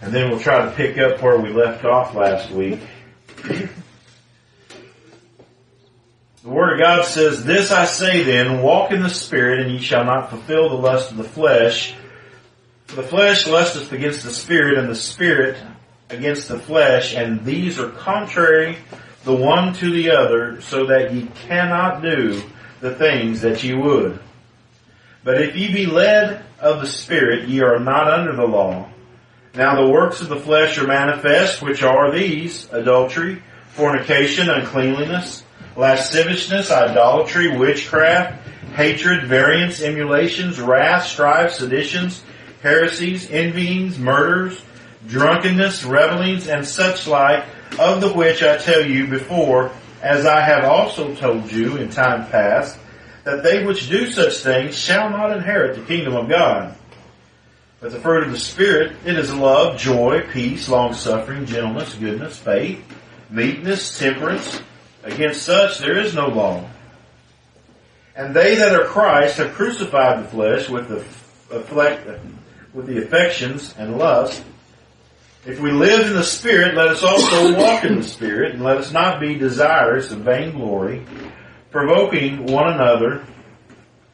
and then we'll try to pick up where we left off last week. The Word of God says, This I say then, walk in the Spirit, and ye shall not fulfill the lust of the flesh. For the flesh lusteth against the Spirit, and the Spirit against the flesh, and these are contrary the one to the other, so that ye cannot do the things that ye would. But if ye be led of the Spirit, ye are not under the law. Now the works of the flesh are manifest, which are these, adultery, fornication, uncleanliness, lasciviousness, idolatry, witchcraft, hatred, variance, emulations, wrath, strife, seditions, heresies, envyings, murders, drunkenness, revelings, and such like, of the which I tell you before, as I have also told you in time past, that they which do such things shall not inherit the kingdom of God. But the fruit of the Spirit, it is love, joy, peace, long suffering, gentleness, goodness, faith, meekness, temperance. Against such there is no law. And they that are Christ have crucified the flesh with the with the affections and lust. If we live in the Spirit, let us also walk in the Spirit, and let us not be desirous of vainglory, provoking one another,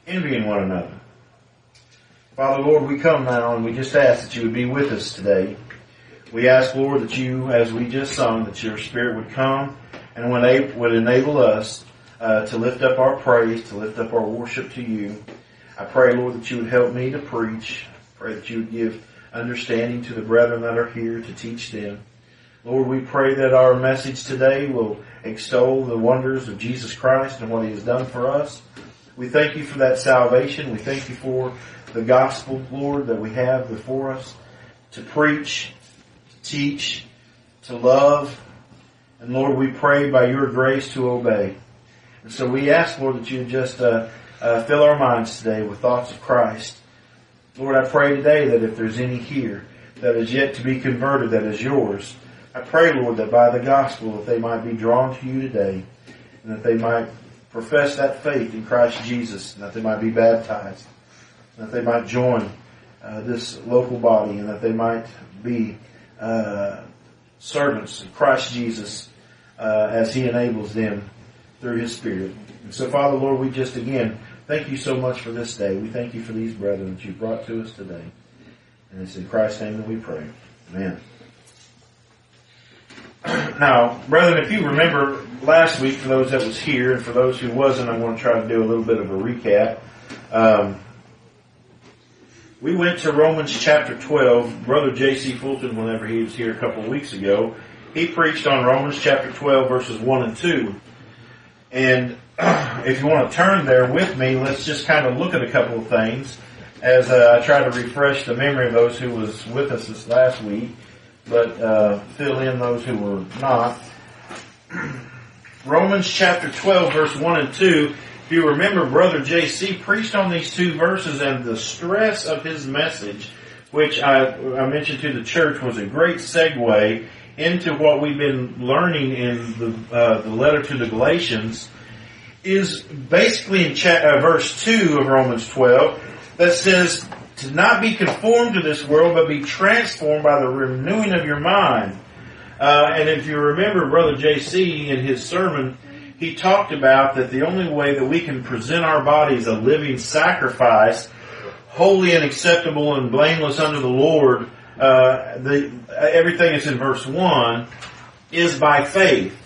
envying one another. Father, Lord, we come now and we just ask that you would be with us today. We ask, Lord, that you, as we just sung, that your Spirit would come and would enable us uh, to lift up our praise, to lift up our worship to you. I pray, Lord, that you would help me to preach. Pray that you would give understanding to the brethren that are here to teach them. Lord, we pray that our message today will extol the wonders of Jesus Christ and what He has done for us. We thank you for that salvation. We thank you for the gospel, Lord, that we have before us to preach, to teach, to love, and Lord, we pray by your grace to obey. And so we ask, Lord, that you just uh, uh, fill our minds today with thoughts of Christ. Lord, I pray today that if there's any here that is yet to be converted, that is yours, I pray, Lord, that by the gospel that they might be drawn to you today, and that they might profess that faith in Christ Jesus, and that they might be baptized, that they might join uh, this local body, and that they might be uh, servants of Christ Jesus uh, as He enables them through His Spirit. And so, Father, Lord, we just again thank you so much for this day. We thank you for these brethren that you've brought to us today. And it's in Christ's name that we pray. Amen. Now, brethren, if you remember last week, for those that was here and for those who wasn't, I'm going to try to do a little bit of a recap. Um, we went to Romans chapter 12. Brother J.C. Fulton, whenever he was here a couple of weeks ago, he preached on Romans chapter 12 verses 1 and 2. And if you want to turn there with me, let's just kind of look at a couple of things as uh, I try to refresh the memory of those who was with us this last week, but uh, fill in those who were not. Romans chapter 12 verse 1 and 2 if you remember, Brother J.C. preached on these two verses and the stress of his message, which I, I mentioned to the church was a great segue into what we've been learning in the, uh, the letter to the Galatians, is basically in cha- uh, verse 2 of Romans 12 that says to not be conformed to this world, but be transformed by the renewing of your mind. Uh, and if you remember Brother J.C. in his sermon, he talked about that the only way that we can present our bodies a living sacrifice, holy and acceptable and blameless unto the Lord, uh, the everything is in verse one, is by faith.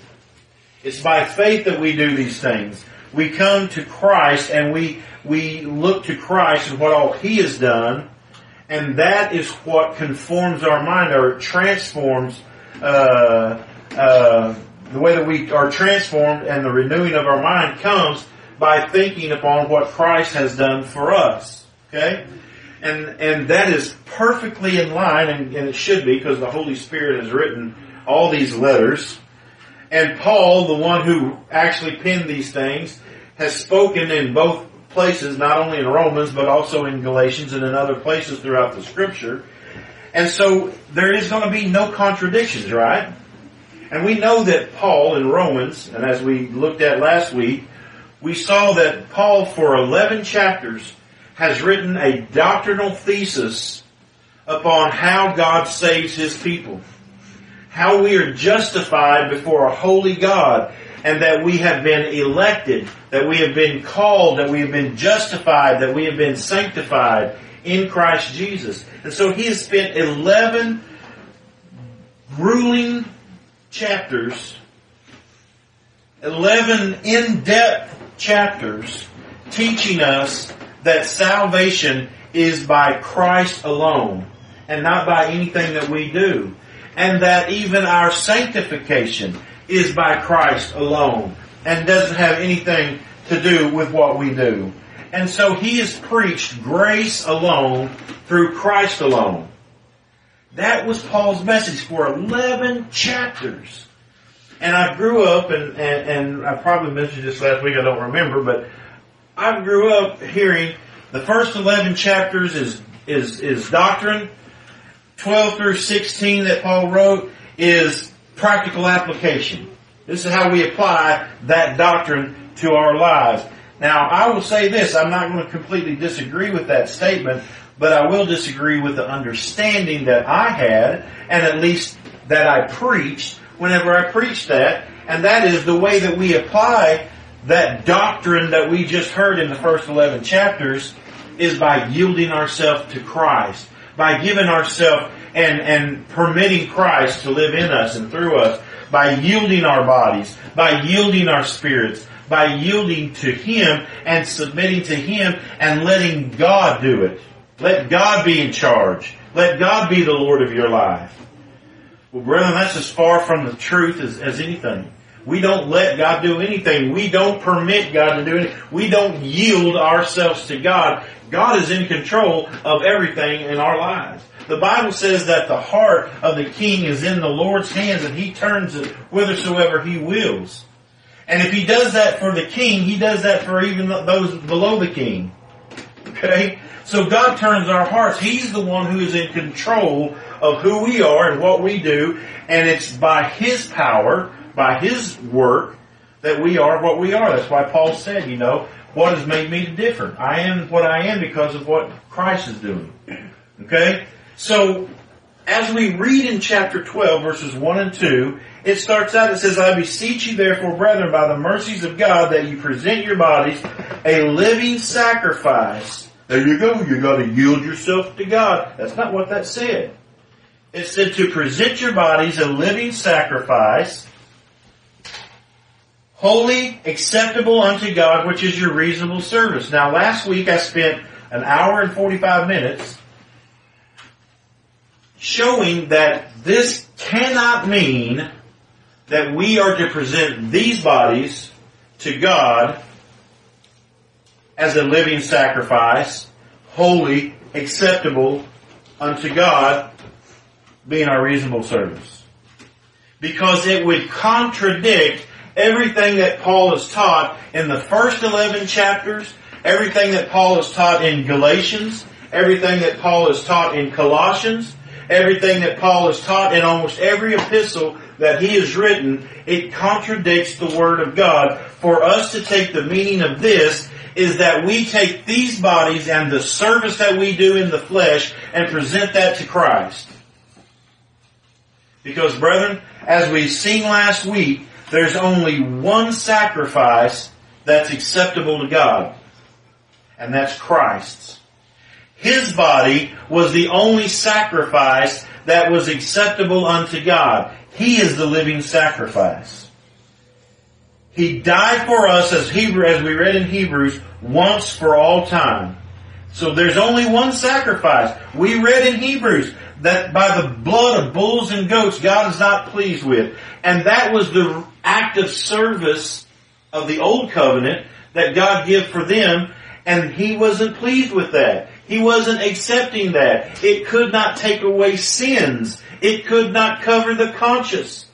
It's by faith that we do these things. We come to Christ and we we look to Christ and what all He has done, and that is what conforms our mind or transforms. Uh, uh, the way that we are transformed and the renewing of our mind comes by thinking upon what Christ has done for us. Okay? And, and that is perfectly in line, and, and it should be because the Holy Spirit has written all these letters. And Paul, the one who actually penned these things, has spoken in both places, not only in Romans, but also in Galatians and in other places throughout the scripture. And so there is going to be no contradictions, right? And we know that Paul in Romans, and as we looked at last week, we saw that Paul for 11 chapters has written a doctrinal thesis upon how God saves His people. How we are justified before a holy God and that we have been elected, that we have been called, that we have been justified, that we have been sanctified in Christ Jesus. And so he has spent 11 grueling chapters, 11 in-depth chapters teaching us that salvation is by Christ alone and not by anything that we do. And that even our sanctification is by Christ alone and doesn't have anything to do with what we do. And so he has preached grace alone through Christ alone. That was Paul's message for 11 chapters. And I grew up, and, and, and I probably mentioned this last week, I don't remember, but I grew up hearing the first 11 chapters is, is, is doctrine. 12 through 16 that Paul wrote is practical application. This is how we apply that doctrine to our lives. Now, I will say this, I'm not going to completely disagree with that statement, but I will disagree with the understanding that I had, and at least that I preached whenever I preached that, and that is the way that we apply that doctrine that we just heard in the first 11 chapters is by yielding ourselves to Christ, by giving ourselves and, and permitting Christ to live in us and through us, by yielding our bodies, by yielding our spirits, by yielding to Him and submitting to Him and letting God do it. Let God be in charge. Let God be the Lord of your life. Well, brethren, that's as far from the truth as, as anything. We don't let God do anything. We don't permit God to do anything. We don't yield ourselves to God. God is in control of everything in our lives. The Bible says that the heart of the king is in the Lord's hands and he turns it whithersoever he wills. And if he does that for the king, he does that for even those below the king. Okay? So God turns our hearts. He's the one who is in control of who we are and what we do. And it's by His power, by His work, that we are what we are. That's why Paul said, you know, what has made me different? I am what I am because of what Christ is doing. Okay? So, as we read in chapter 12 verses 1 and 2, it starts out, it says, I beseech you therefore, brethren, by the mercies of God, that you present your bodies a living sacrifice. There you go, you gotta yield yourself to God. That's not what that said. It said to present your bodies a living sacrifice, holy, acceptable unto God, which is your reasonable service. Now last week I spent an hour and 45 minutes showing that this cannot mean that we are to present these bodies to God as a living sacrifice, holy, acceptable unto God, being our reasonable service. Because it would contradict everything that Paul has taught in the first 11 chapters, everything that Paul has taught in Galatians, everything that Paul has taught in Colossians, everything that Paul has taught in almost every epistle that he has written, it contradicts the Word of God. For us to take the meaning of this is that we take these bodies and the service that we do in the flesh and present that to Christ. Because brethren, as we've seen last week, there's only one sacrifice that's acceptable to God. And that's Christ's. His body was the only sacrifice that was acceptable unto God. He is the living sacrifice. He died for us as Hebrew, as we read in Hebrews, once for all time. So there's only one sacrifice. We read in Hebrews that by the blood of bulls and goats God is not pleased with. And that was the act of service of the old covenant that God gave for them and He wasn't pleased with that. He wasn't accepting that. It could not take away sins. It could not cover the conscience.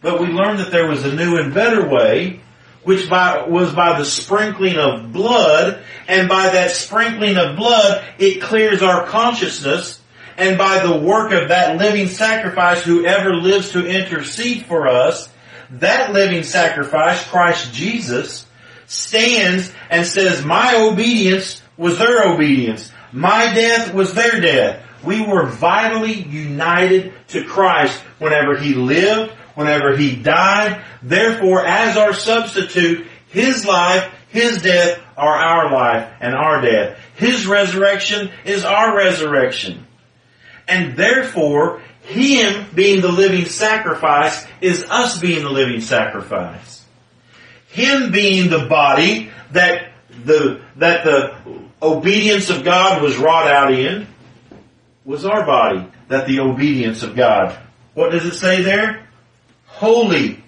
But we learned that there was a new and better way, which by, was by the sprinkling of blood, and by that sprinkling of blood, it clears our consciousness, and by the work of that living sacrifice, whoever lives to intercede for us, that living sacrifice, Christ Jesus, stands and says, my obedience was their obedience. My death was their death. We were vitally united to Christ whenever He lived, whenever He died. Therefore, as our substitute, His life, His death are our life and our death. His resurrection is our resurrection. And therefore, Him being the living sacrifice is us being the living sacrifice. Him being the body that the, that the obedience of God was wrought out in was our body that the obedience of God. What does it say there? Holy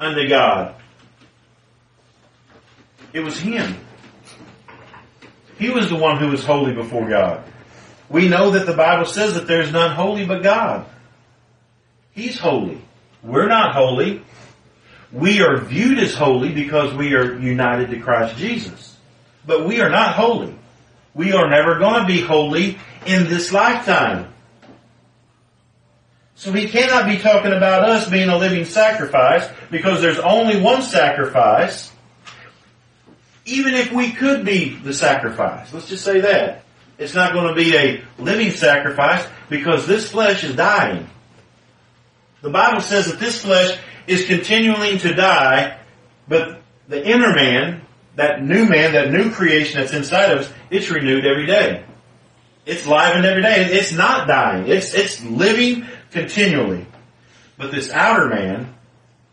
unto God. It was Him. He was the one who was holy before God. We know that the Bible says that there's none holy but God. He's holy. We're not holy. We are viewed as holy because we are united to Christ Jesus. But we are not holy. We are never going to be holy in this lifetime. So he cannot be talking about us being a living sacrifice because there's only one sacrifice. Even if we could be the sacrifice, let's just say that. It's not going to be a living sacrifice because this flesh is dying. The Bible says that this flesh is continuing to die, but the inner man, that new man, that new creation that's inside of us, it's renewed every day. It's livened every day. It's not dying. It's, it's living continually. But this outer man,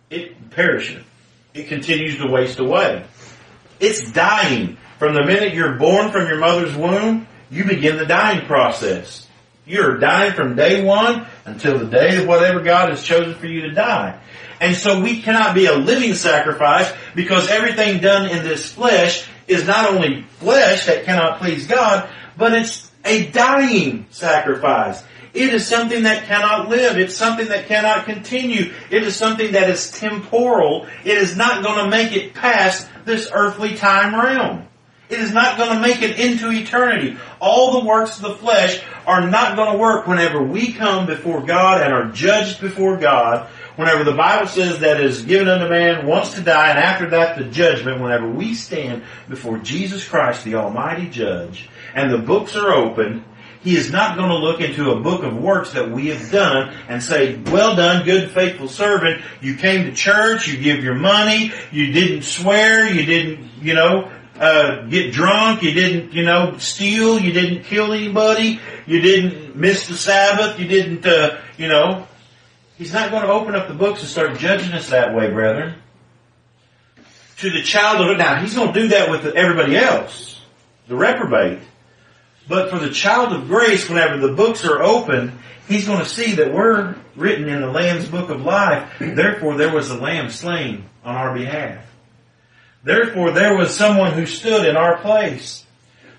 it perisheth. It continues to waste away. It's dying. From the minute you're born from your mother's womb, you begin the dying process. You're dying from day one until the day of whatever God has chosen for you to die. And so we cannot be a living sacrifice because everything done in this flesh is not only flesh that cannot please God, but it's a dying sacrifice. It is something that cannot live. It's something that cannot continue. It is something that is temporal. It is not going to make it past this earthly time realm. It is not going to make it into eternity. All the works of the flesh are not going to work whenever we come before God and are judged before God. Whenever the Bible says that is given unto man once to die and after that the judgment, whenever we stand before Jesus Christ, the Almighty Judge, and the books are opened, he is not going to look into a book of works that we have done and say, well done, good faithful servant. You came to church, you give your money, you didn't swear, you didn't, you know, uh, get drunk, you didn't, you know, steal, you didn't kill anybody, you didn't miss the Sabbath, you didn't, uh, you know. He's not going to open up the books and start judging us that way, brethren. To the child of, now he's going to do that with everybody else, the reprobate. But for the child of grace, whenever the books are opened, he's going to see that we're written in the Lamb's book of life. Therefore, there was a lamb slain on our behalf. Therefore, there was someone who stood in our place.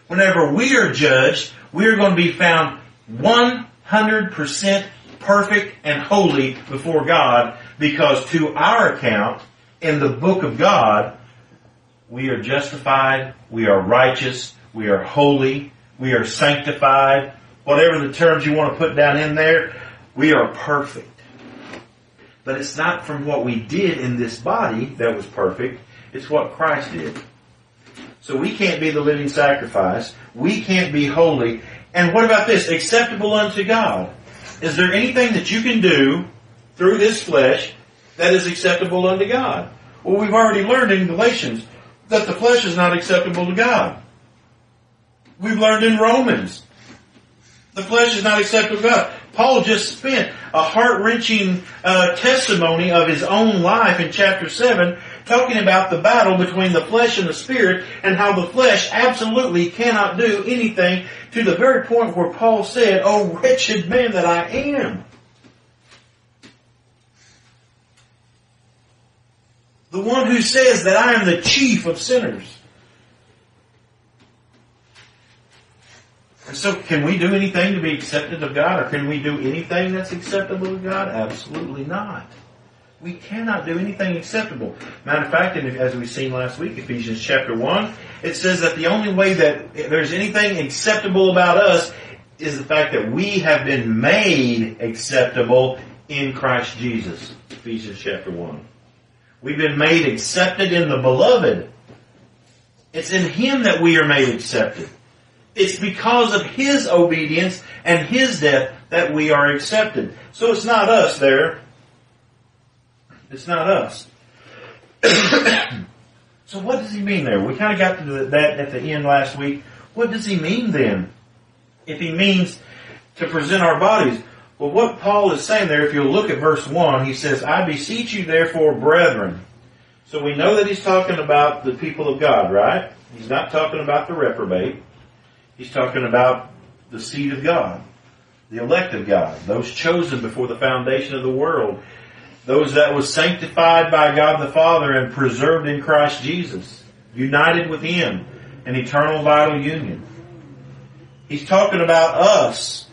Whenever we are judged, we are going to be found 100% perfect and holy before God because to our account, in the book of God, we are justified, we are righteous, we are holy, we are sanctified, whatever the terms you want to put down in there, we are perfect. But it's not from what we did in this body that was perfect, it's what Christ did. So we can't be the living sacrifice. We can't be holy. And what about this? Acceptable unto God. Is there anything that you can do through this flesh that is acceptable unto God? Well, we've already learned in Galatians that the flesh is not acceptable to God. We've learned in Romans. The flesh is not acceptable to God. Paul just spent a heart-wrenching uh, testimony of his own life in chapter 7 talking about the battle between the flesh and the spirit and how the flesh absolutely cannot do anything to the very point where Paul said, Oh wretched man that I am. The one who says that I am the chief of sinners. And so can we do anything to be accepted of God or can we do anything that's acceptable to God? Absolutely not. We cannot do anything acceptable. Matter of fact, as we've seen last week, Ephesians chapter 1, it says that the only way that there's anything acceptable about us is the fact that we have been made acceptable in Christ Jesus. Ephesians chapter 1. We've been made accepted in the beloved. It's in Him that we are made accepted. It's because of His obedience and His death that we are accepted. So it's not us there. It's not us. so what does he mean there? We kind of got to that at the end last week. What does he mean then? If he means to present our bodies. Well, what Paul is saying there, if you look at verse 1, he says, I beseech you therefore, brethren. So we know that he's talking about the people of God, right? He's not talking about the reprobate. He's talking about the seed of God, the elect of God, those chosen before the foundation of the world, those that was sanctified by God the Father and preserved in Christ Jesus, united with Him, an eternal vital union. He's talking about us.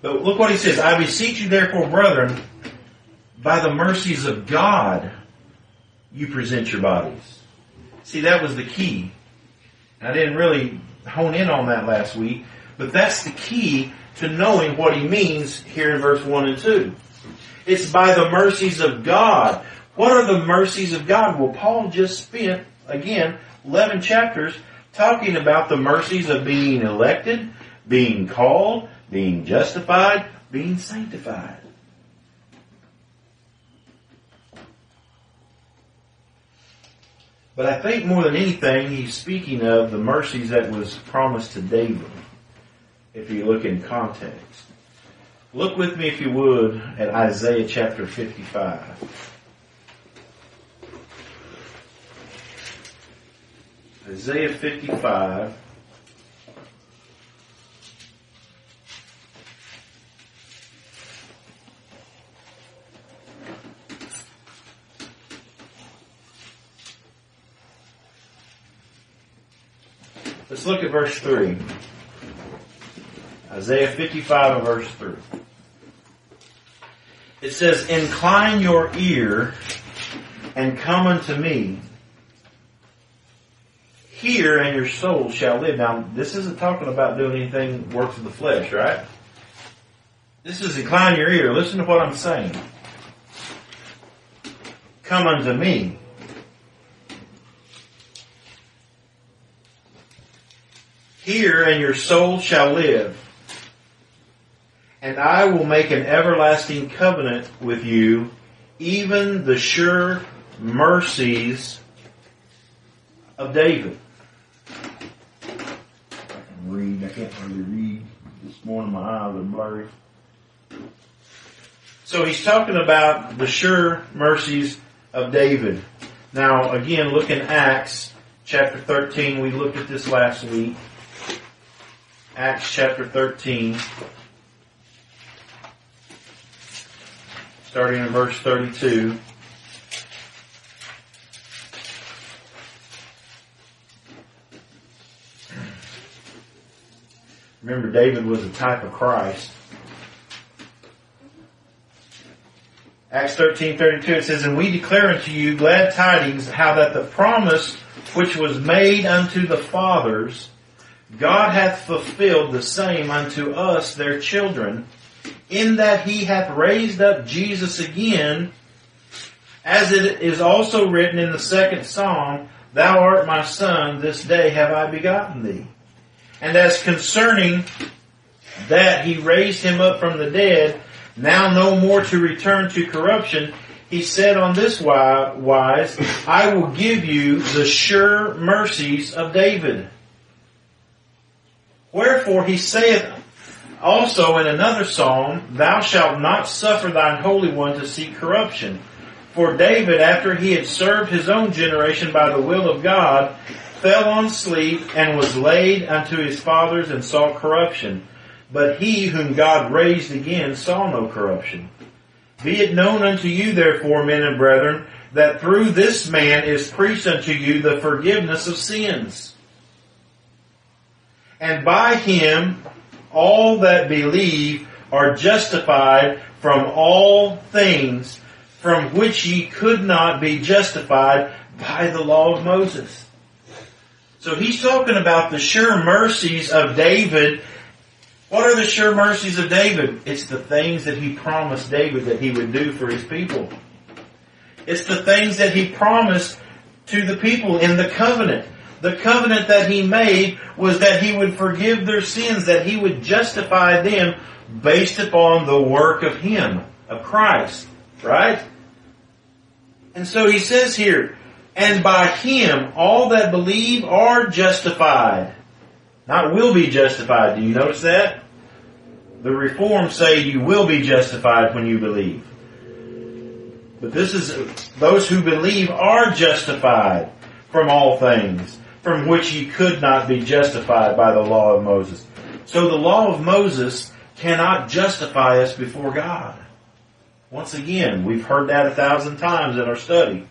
But look what he says. I beseech you therefore, brethren, by the mercies of God, you present your bodies. See, that was the key. I didn't really hone in on that last week, but that's the key to knowing what he means here in verse 1 and 2. It's by the mercies of God. What are the mercies of God? Well, Paul just spent, again, 11 chapters talking about the mercies of being elected, being called, being justified, being sanctified. But I think more than anything, he's speaking of the mercies that was promised to David, if you look in context. Look with me, if you would, at Isaiah chapter 55. Isaiah 55. Let's look at verse 3. Isaiah 55 and verse 3. It says, Incline your ear and come unto me. Hear and your soul shall live. Now, this isn't talking about doing anything works of the flesh, right? This is incline your ear. Listen to what I'm saying. Come unto me. Hear and your soul shall live. And I will make an everlasting covenant with you, even the sure mercies of David. I can read, I can't really read this morning, my eyes are blurry. So he's talking about the sure mercies of David. Now again, look in Acts chapter 13, we looked at this last week. Acts chapter 13. Starting in verse 32. Remember, David was a type of Christ. Acts 13, 32, it says, And we declare unto you glad tidings, how that the promise which was made unto the fathers, God hath fulfilled the same unto us their children, in that he hath raised up Jesus again, as it is also written in the second psalm, Thou art my son, this day have I begotten thee. And as concerning that he raised him up from the dead, now no more to return to corruption, he said on this wise, I will give you the sure mercies of David. Wherefore he saith also in another psalm, Thou shalt not suffer thine Holy One to see corruption. For David, after he had served his own generation by the will of God, fell on sleep and was laid unto his fathers and saw corruption. But he whom God raised again saw no corruption. Be it known unto you therefore, men and brethren, that through this man is preached unto you the forgiveness of sins. And by him all that believe are justified from all things from which ye could not be justified by the law of Moses. So he's talking about the sure mercies of David. What are the sure mercies of David? It's the things that he promised David that he would do for his people. It's the things that he promised to the people in the covenant. The covenant that he made was that he would forgive their sins, that he would justify them based upon the work of him, of Christ. Right? And so he says here, and by him all that believe are justified. Not will be justified. Do you notice that? The reforms say you will be justified when you believe. But this is, those who believe are justified from all things, from which ye could not be justified by the law of Moses. So the law of Moses cannot justify us before God. Once again, we've heard that a thousand times in our study.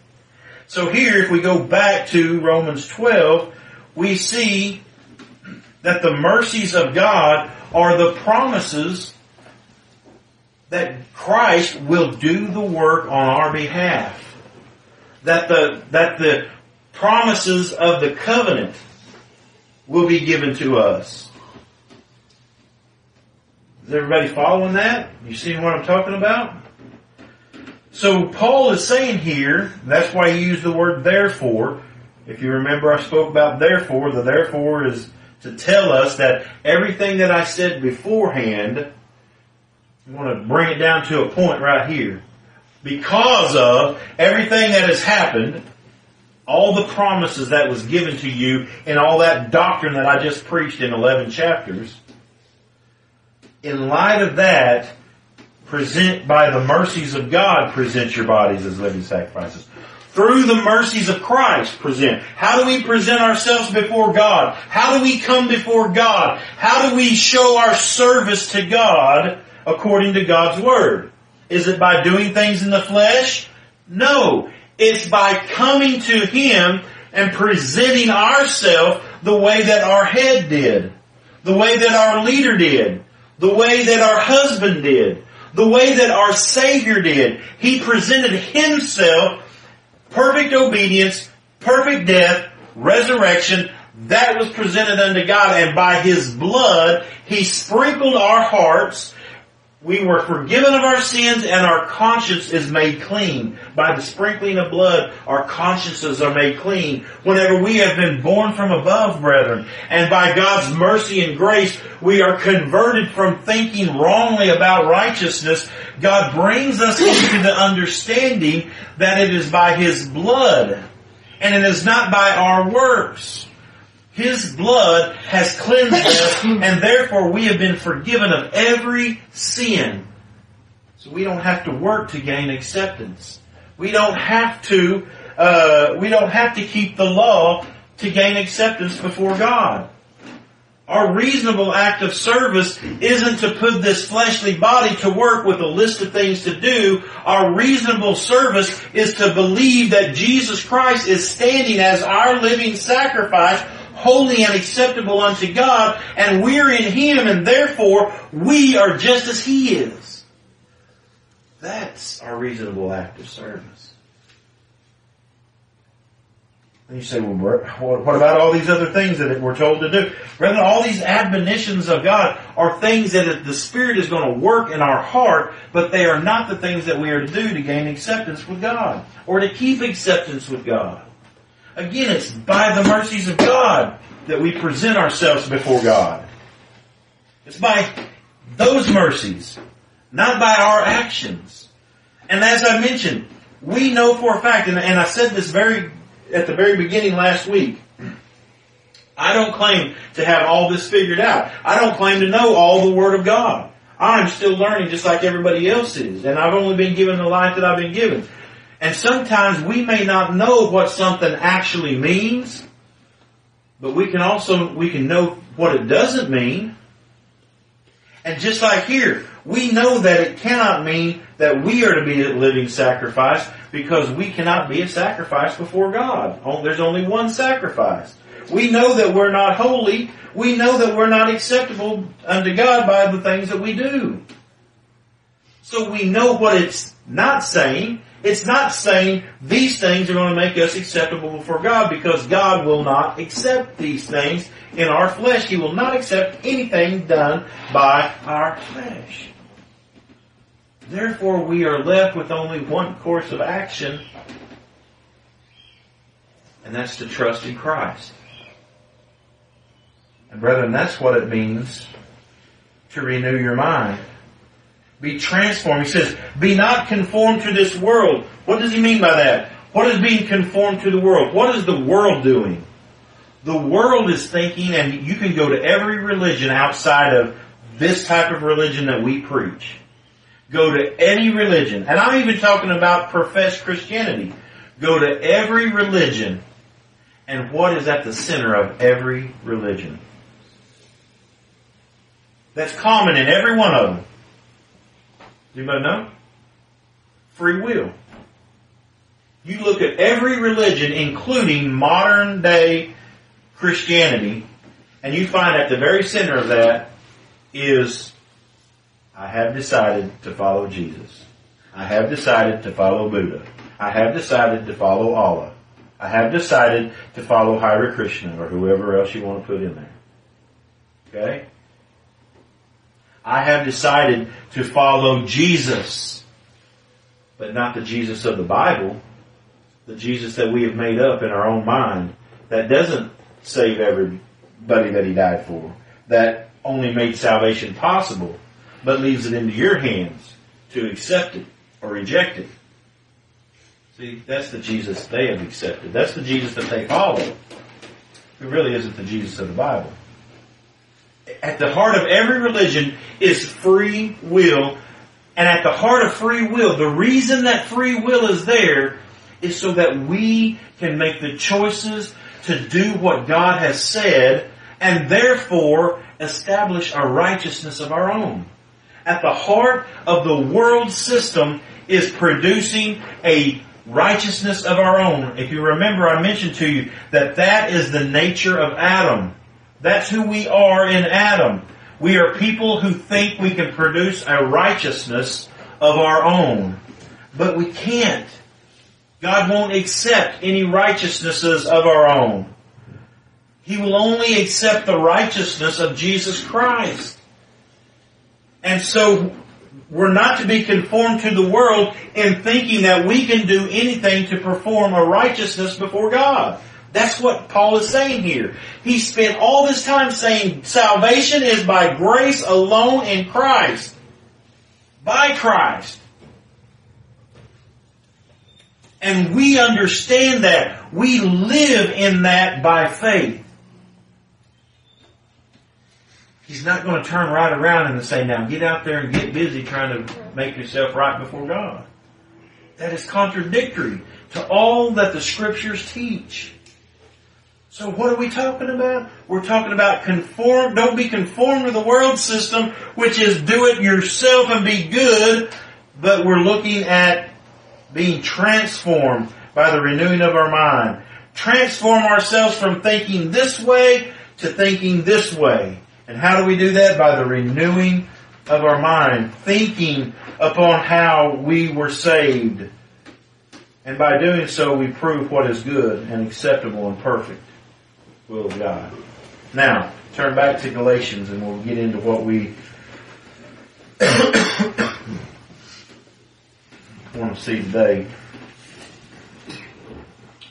So here, if we go back to Romans 12, we see that the mercies of God are the promises that Christ will do the work on our behalf. That the, that the promises of the covenant will be given to us. Is everybody following that? You see what I'm talking about? So Paul is saying here, that's why he used the word therefore. If you remember I spoke about therefore, the therefore is to tell us that everything that I said beforehand, I want to bring it down to a point right here. Because of everything that has happened, all the promises that was given to you and all that doctrine that I just preached in 11 chapters, in light of that, present by the mercies of God, present your bodies as living sacrifices. Through the mercies of Christ, present. How do we present ourselves before God? How do we come before God? How do we show our service to God according to God's Word? Is it by doing things in the flesh? No. It's by coming to Him and presenting ourselves the way that our head did. The way that our leader did. The way that our husband did the way that our Savior did. He presented Himself, perfect obedience, perfect death, resurrection, that was presented unto God, and by His blood, He sprinkled our hearts we were forgiven of our sins and our conscience is made clean. By the sprinkling of blood, our consciences are made clean. Whenever we have been born from above, brethren, and by God's mercy and grace, we are converted from thinking wrongly about righteousness. God brings us into the understanding that it is by His blood and it is not by our works. His blood has cleansed us and therefore we have been forgiven of every sin. So we don't have to work to gain acceptance. We don't have to, uh, we don't have to keep the law to gain acceptance before God. Our reasonable act of service isn't to put this fleshly body to work with a list of things to do. Our reasonable service is to believe that Jesus Christ is standing as our living sacrifice holy and acceptable unto God, and we're in Him, and therefore we are just as He is. That's our reasonable act of service. And you say, well, what about all these other things that we're told to do? Rather, all these admonitions of God are things that the Spirit is going to work in our heart, but they are not the things that we are to do to gain acceptance with God, or to keep acceptance with God. Again, it's by the mercies of God that we present ourselves before God. It's by those mercies, not by our actions. And as I mentioned, we know for a fact, and, and I said this very, at the very beginning last week, I don't claim to have all this figured out. I don't claim to know all the Word of God. I'm still learning just like everybody else is. And I've only been given the life that I've been given. And sometimes we may not know what something actually means, but we can also, we can know what it doesn't mean. And just like here, we know that it cannot mean that we are to be a living sacrifice because we cannot be a sacrifice before God. There's only one sacrifice. We know that we're not holy. We know that we're not acceptable unto God by the things that we do. So we know what it's not saying, it's not saying these things are going to make us acceptable before God because God will not accept these things in our flesh. He will not accept anything done by our flesh. Therefore, we are left with only one course of action, and that's to trust in Christ. And brethren, that's what it means to renew your mind. Be transformed. He says, be not conformed to this world. What does he mean by that? What is being conformed to the world? What is the world doing? The world is thinking, and you can go to every religion outside of this type of religion that we preach. Go to any religion, and I'm even talking about professed Christianity. Go to every religion, and what is at the center of every religion? That's common in every one of them. You know? Free will. You look at every religion, including modern day Christianity, and you find at the very center of that is, I have decided to follow Jesus. I have decided to follow Buddha. I have decided to follow Allah. I have decided to follow Hare Krishna or whoever else you want to put in there. Okay? I have decided to follow Jesus, but not the Jesus of the Bible, the Jesus that we have made up in our own mind that doesn't save everybody that he died for, that only made salvation possible, but leaves it into your hands to accept it or reject it. See, that's the Jesus they have accepted. That's the Jesus that they follow. Who really isn't the Jesus of the Bible. At the heart of every religion is free will. And at the heart of free will, the reason that free will is there is so that we can make the choices to do what God has said and therefore establish a righteousness of our own. At the heart of the world system is producing a righteousness of our own. If you remember, I mentioned to you that that is the nature of Adam. That's who we are in Adam. We are people who think we can produce a righteousness of our own. But we can't. God won't accept any righteousnesses of our own. He will only accept the righteousness of Jesus Christ. And so we're not to be conformed to the world in thinking that we can do anything to perform a righteousness before God. That's what Paul is saying here. He spent all this time saying salvation is by grace alone in Christ. By Christ. And we understand that. We live in that by faith. He's not going to turn right around and say, now get out there and get busy trying to make yourself right before God. That is contradictory to all that the scriptures teach. So what are we talking about? We're talking about conform, don't be conformed to the world system, which is do it yourself and be good, but we're looking at being transformed by the renewing of our mind. Transform ourselves from thinking this way to thinking this way. And how do we do that? By the renewing of our mind, thinking upon how we were saved. And by doing so, we prove what is good and acceptable and perfect will of God. Now, turn back to Galatians and we'll get into what we want to see today.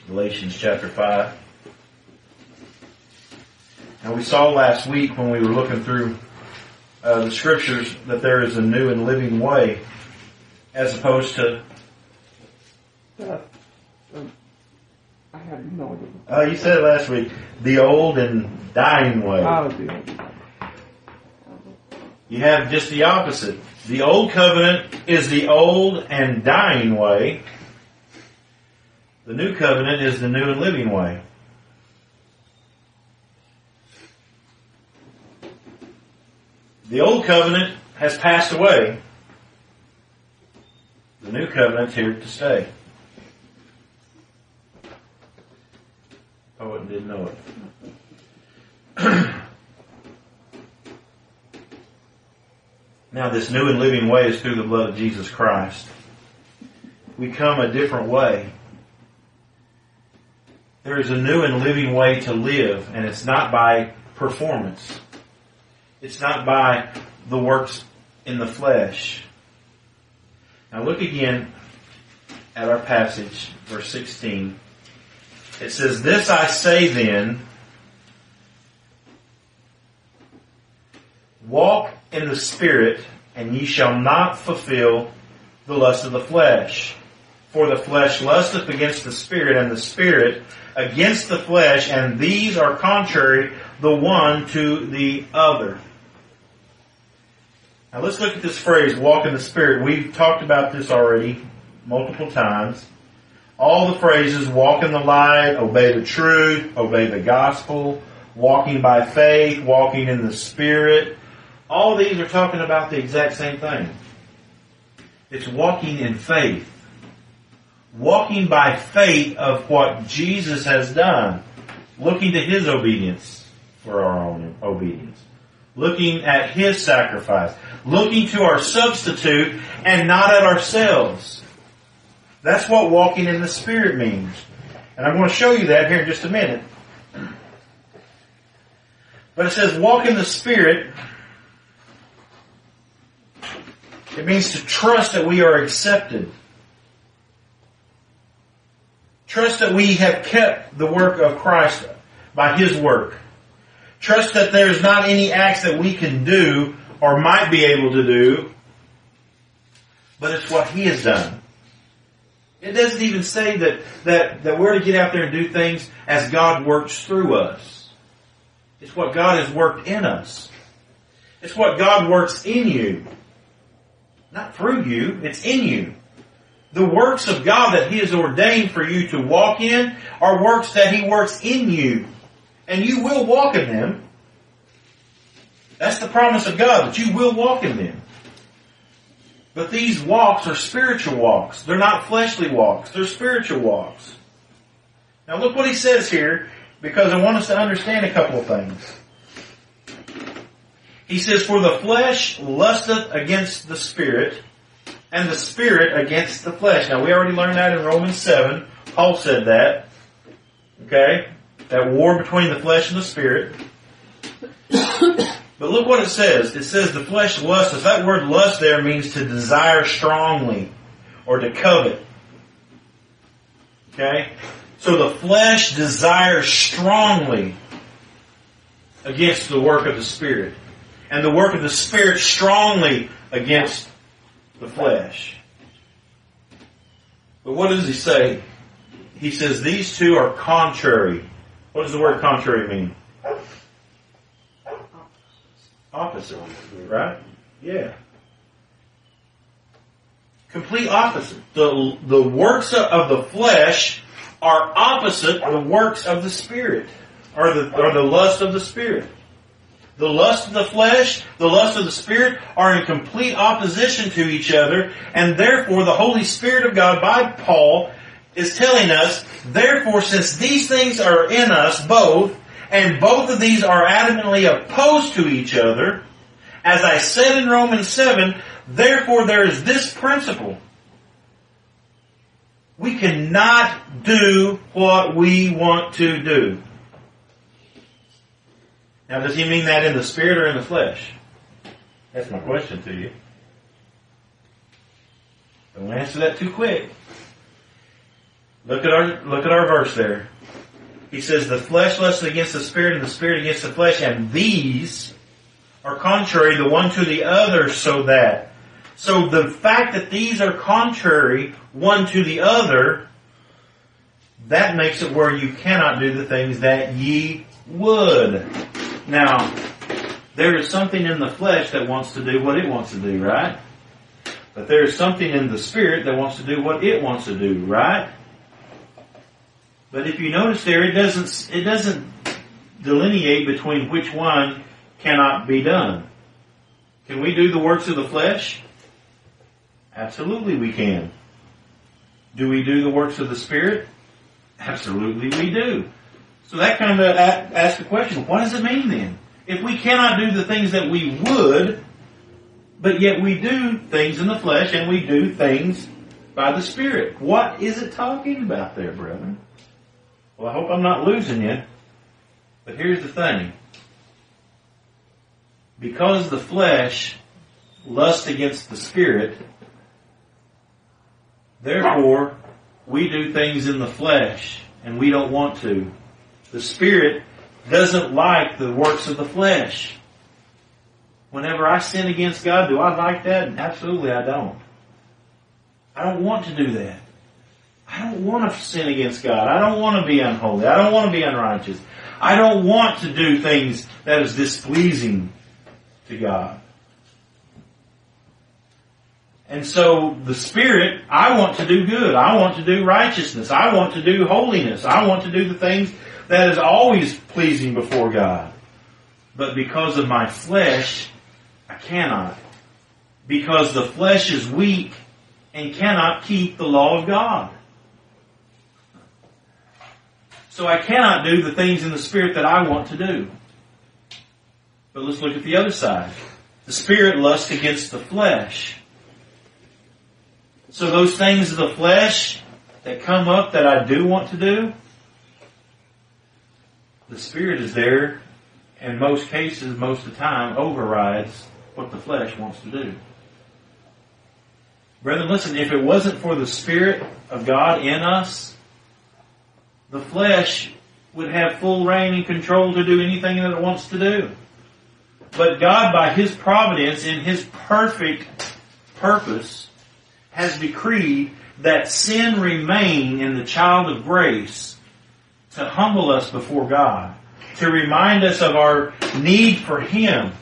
Galatians chapter 5. And we saw last week when we were looking through uh, the scriptures that there is a new and living way as opposed to. I have no idea. Uh, you said it last week. The old and dying way. You have just the opposite. The old covenant is the old and dying way. The new covenant is the new and living way. The old covenant has passed away. The new covenant's here to stay. Poet didn't know it. now this new and living way is through the blood of Jesus Christ. We come a different way. There is a new and living way to live, and it's not by performance. It's not by the works in the flesh. Now look again at our passage, verse 16. It says, This I say then, Walk in the Spirit, and ye shall not fulfill the lust of the flesh. For the flesh lusteth against the Spirit, and the Spirit against the flesh, and these are contrary the one to the other. Now let's look at this phrase, walk in the Spirit. We've talked about this already multiple times. All the phrases, walk in the light, obey the truth, obey the gospel, walking by faith, walking in the Spirit. All these are talking about the exact same thing. It's walking in faith. Walking by faith of what Jesus has done. Looking to His obedience for our own obedience. Looking at His sacrifice. Looking to our substitute and not at ourselves. That's what walking in the Spirit means. And I'm going to show you that here in just a minute. But it says walk in the Spirit. It means to trust that we are accepted. Trust that we have kept the work of Christ by His work. Trust that there's not any acts that we can do or might be able to do, but it's what He has done. It doesn't even say that, that, that we're to get out there and do things as God works through us. It's what God has worked in us. It's what God works in you. Not through you, it's in you. The works of God that He has ordained for you to walk in are works that He works in you. And you will walk in them. That's the promise of God, that you will walk in them. But these walks are spiritual walks. They're not fleshly walks. They're spiritual walks. Now look what he says here, because I want us to understand a couple of things. He says, For the flesh lusteth against the spirit, and the spirit against the flesh. Now we already learned that in Romans 7. Paul said that. Okay? That war between the flesh and the spirit. But look what it says. It says the flesh lusteth. That word lust there means to desire strongly or to covet. Okay? So the flesh desires strongly against the work of the Spirit. And the work of the Spirit strongly against the flesh. But what does he say? He says these two are contrary. What does the word contrary mean? Opposite, right? Yeah. Complete opposite. The, the works of the flesh are opposite the works of the Spirit, or the, or the lust of the Spirit. The lust of the flesh, the lust of the Spirit are in complete opposition to each other, and therefore the Holy Spirit of God by Paul is telling us, therefore since these things are in us both, and both of these are adamantly opposed to each other, as I said in Romans 7, therefore there is this principle. We cannot do what we want to do. Now does he mean that in the spirit or in the flesh? That's my question to you. Don't answer that too quick. Look at our, look at our verse there. He says, the flesh lusts against the spirit and the spirit against the flesh, and these are contrary the one to the other so that. So the fact that these are contrary one to the other, that makes it where you cannot do the things that ye would. Now, there is something in the flesh that wants to do what it wants to do, right? But there is something in the spirit that wants to do what it wants to do, right? But if you notice there, it doesn't, it doesn't delineate between which one cannot be done. Can we do the works of the flesh? Absolutely we can. Do we do the works of the Spirit? Absolutely we do. So that kind of asks the question, what does it mean then? If we cannot do the things that we would, but yet we do things in the flesh and we do things by the Spirit. What is it talking about there, brethren? Well, I hope I'm not losing you. But here's the thing. Because the flesh lusts against the spirit, therefore we do things in the flesh and we don't want to. The spirit doesn't like the works of the flesh. Whenever I sin against God, do I like that? Absolutely I don't. I don't want to do that. I don't want to sin against God. I don't want to be unholy. I don't want to be unrighteous. I don't want to do things that is displeasing to God. And so the Spirit, I want to do good. I want to do righteousness. I want to do holiness. I want to do the things that is always pleasing before God. But because of my flesh, I cannot. Because the flesh is weak and cannot keep the law of God. So I cannot do the things in the Spirit that I want to do. But let's look at the other side. The Spirit lusts against the flesh. So those things of the flesh that come up that I do want to do, the Spirit is there, in most cases, most of the time, overrides what the flesh wants to do. Brethren, listen, if it wasn't for the Spirit of God in us, the flesh would have full reign and control to do anything that it wants to do. But God, by His providence and His perfect purpose, has decreed that sin remain in the child of grace to humble us before God, to remind us of our need for Him.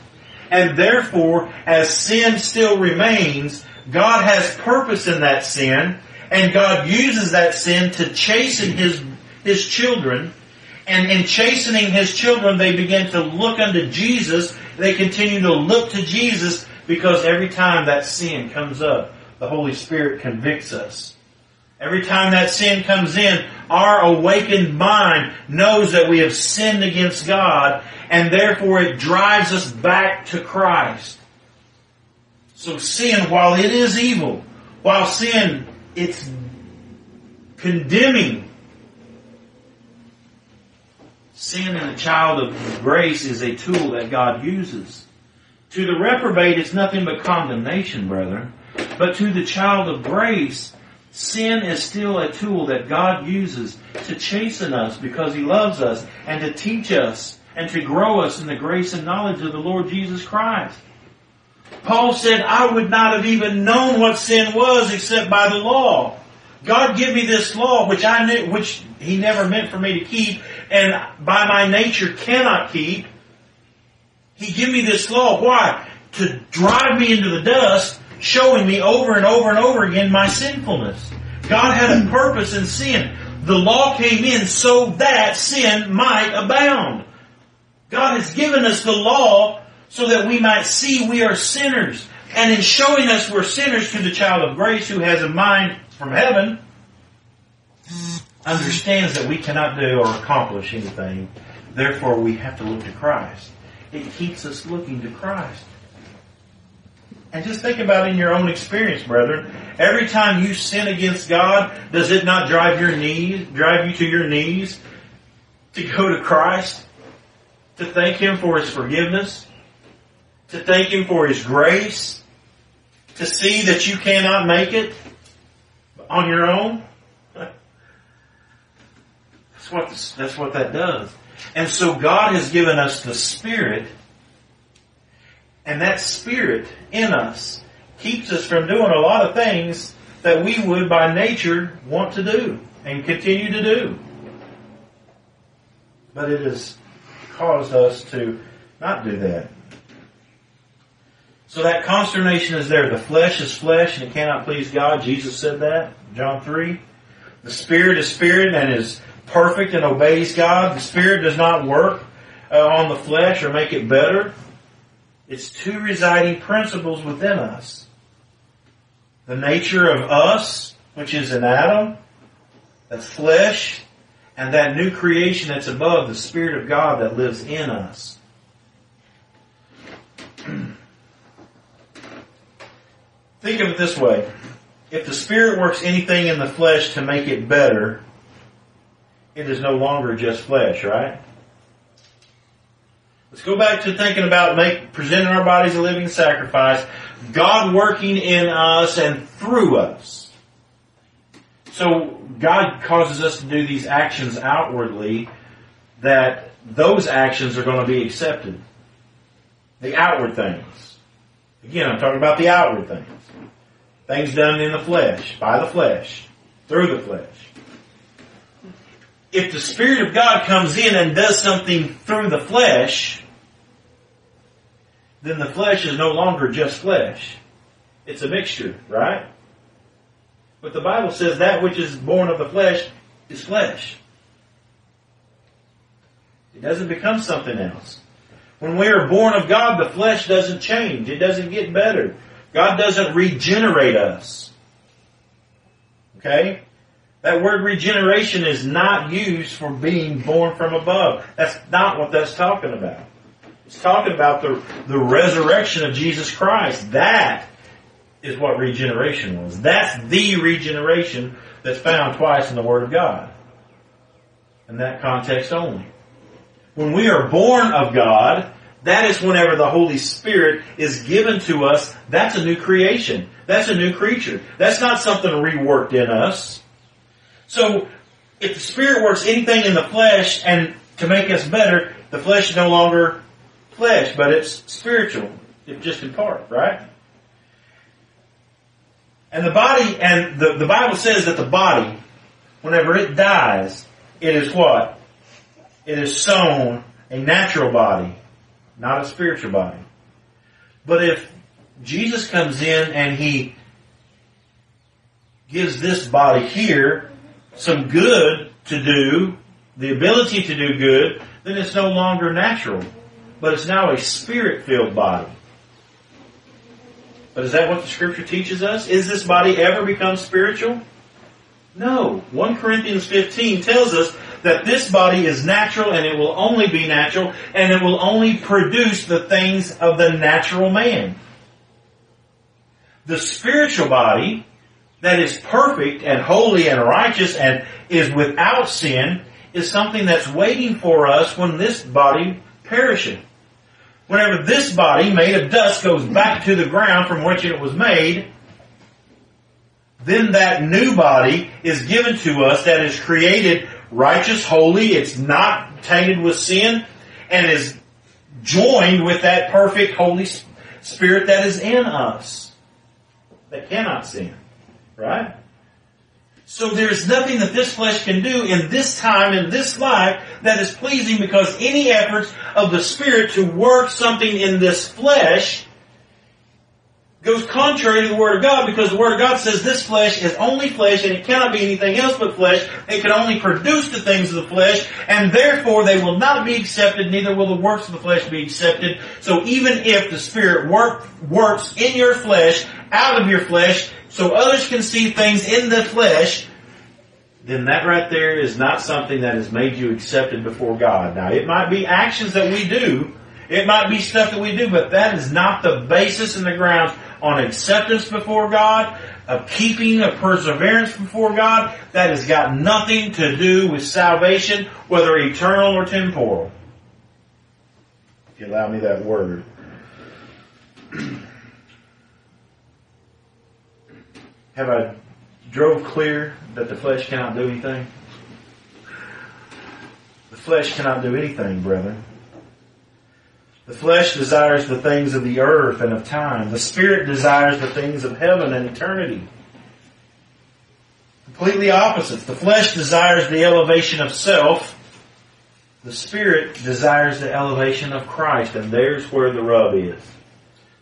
And therefore, as sin still remains, God has purpose in that sin, and God uses that sin to chasten His, His children, and in chastening His children, they begin to look unto Jesus, they continue to look to Jesus, because every time that sin comes up, the Holy Spirit convicts us. Every time that sin comes in, our awakened mind knows that we have sinned against God and therefore it drives us back to Christ. So sin, while it is evil, while sin, it's condemning. Sin in a child of grace is a tool that God uses. To the reprobate, it's nothing but condemnation, brethren. But to the child of grace, sin is still a tool that God uses to chasten us because He loves us and to teach us and to grow us in the grace and knowledge of the Lord Jesus Christ. Paul said, I would not have even known what sin was except by the law. God give me this law which I knew, which He never meant for me to keep and by my nature cannot keep. He give me this law. Why? To drive me into the dust showing me over and over and over again my sinfulness. God had a purpose in sin. The law came in so that sin might abound. God has given us the law so that we might see we are sinners. And in showing us we're sinners to the child of grace who has a mind from heaven, understands that we cannot do or accomplish anything. Therefore we have to look to Christ. It keeps us looking to Christ. And just think about in your own experience, brethren. Every time you sin against God, does it not drive your knees, drive you to your knees to go to Christ? To thank Him for His forgiveness? To thank Him for His grace? To see that you cannot make it on your own? That's what, that's what that does. And so God has given us the Spirit and that spirit in us keeps us from doing a lot of things that we would by nature want to do and continue to do. But it has caused us to not do that. So that consternation is there. The flesh is flesh and it cannot please God. Jesus said that. John 3. The spirit is spirit and is perfect and obeys God. The spirit does not work uh, on the flesh or make it better. It's two residing principles within us. The nature of us, which is in Adam, the flesh, and that new creation that's above, the Spirit of God that lives in us. Think of it this way. If the Spirit works anything in the flesh to make it better, it is no longer just flesh, right? Let's go back to thinking about make, presenting our bodies a living sacrifice. God working in us and through us. So God causes us to do these actions outwardly that those actions are going to be accepted. The outward things. Again, I'm talking about the outward things. Things done in the flesh, by the flesh, through the flesh. If the Spirit of God comes in and does something through the flesh, then the flesh is no longer just flesh. It's a mixture, right? But the Bible says that which is born of the flesh is flesh. It doesn't become something else. When we are born of God, the flesh doesn't change. It doesn't get better. God doesn't regenerate us. Okay? That word regeneration is not used for being born from above. That's not what that's talking about. It's talking about the, the resurrection of Jesus Christ. That is what regeneration was. That's the regeneration that's found twice in the Word of God. In that context only. When we are born of God, that is whenever the Holy Spirit is given to us. That's a new creation. That's a new creature. That's not something reworked in us. So, if the Spirit works anything in the flesh and to make us better, the flesh is no longer flesh, but it's spiritual, if just in part, right? And the body, and the, the Bible says that the body, whenever it dies, it is what? It is sown a natural body, not a spiritual body. But if Jesus comes in and he gives this body here some good to do, the ability to do good, then it's no longer natural, but it's now a spirit-filled body. But is that what the scripture teaches us? Is this body ever become spiritual? No. 1 Corinthians 15 tells us that this body is natural and it will only be natural and it will only produce the things of the natural man. The spiritual body that is perfect and holy and righteous and is without sin is something that's waiting for us when this body perishes. Whenever this body made of dust goes back to the ground from which it was made, then that new body is given to us that is created righteous, holy, it's not tainted with sin, and is joined with that perfect Holy Spirit that is in us, that cannot sin. Right? So there's nothing that this flesh can do in this time, in this life, that is pleasing because any efforts of the Spirit to work something in this flesh goes contrary to the Word of God because the Word of God says this flesh is only flesh and it cannot be anything else but flesh. It can only produce the things of the flesh and therefore they will not be accepted, neither will the works of the flesh be accepted. So even if the Spirit work, works in your flesh, out of your flesh, so others can see things in the flesh, then that right there is not something that has made you accepted before God. Now, it might be actions that we do, it might be stuff that we do, but that is not the basis and the grounds on acceptance before God, of keeping of perseverance before God. That has got nothing to do with salvation, whether eternal or temporal. If you allow me that word. Have I drove clear that the flesh cannot do anything? The flesh cannot do anything, brethren. The flesh desires the things of the earth and of time. The spirit desires the things of heaven and eternity. Completely opposites. The flesh desires the elevation of self. The spirit desires the elevation of Christ. And there's where the rub is.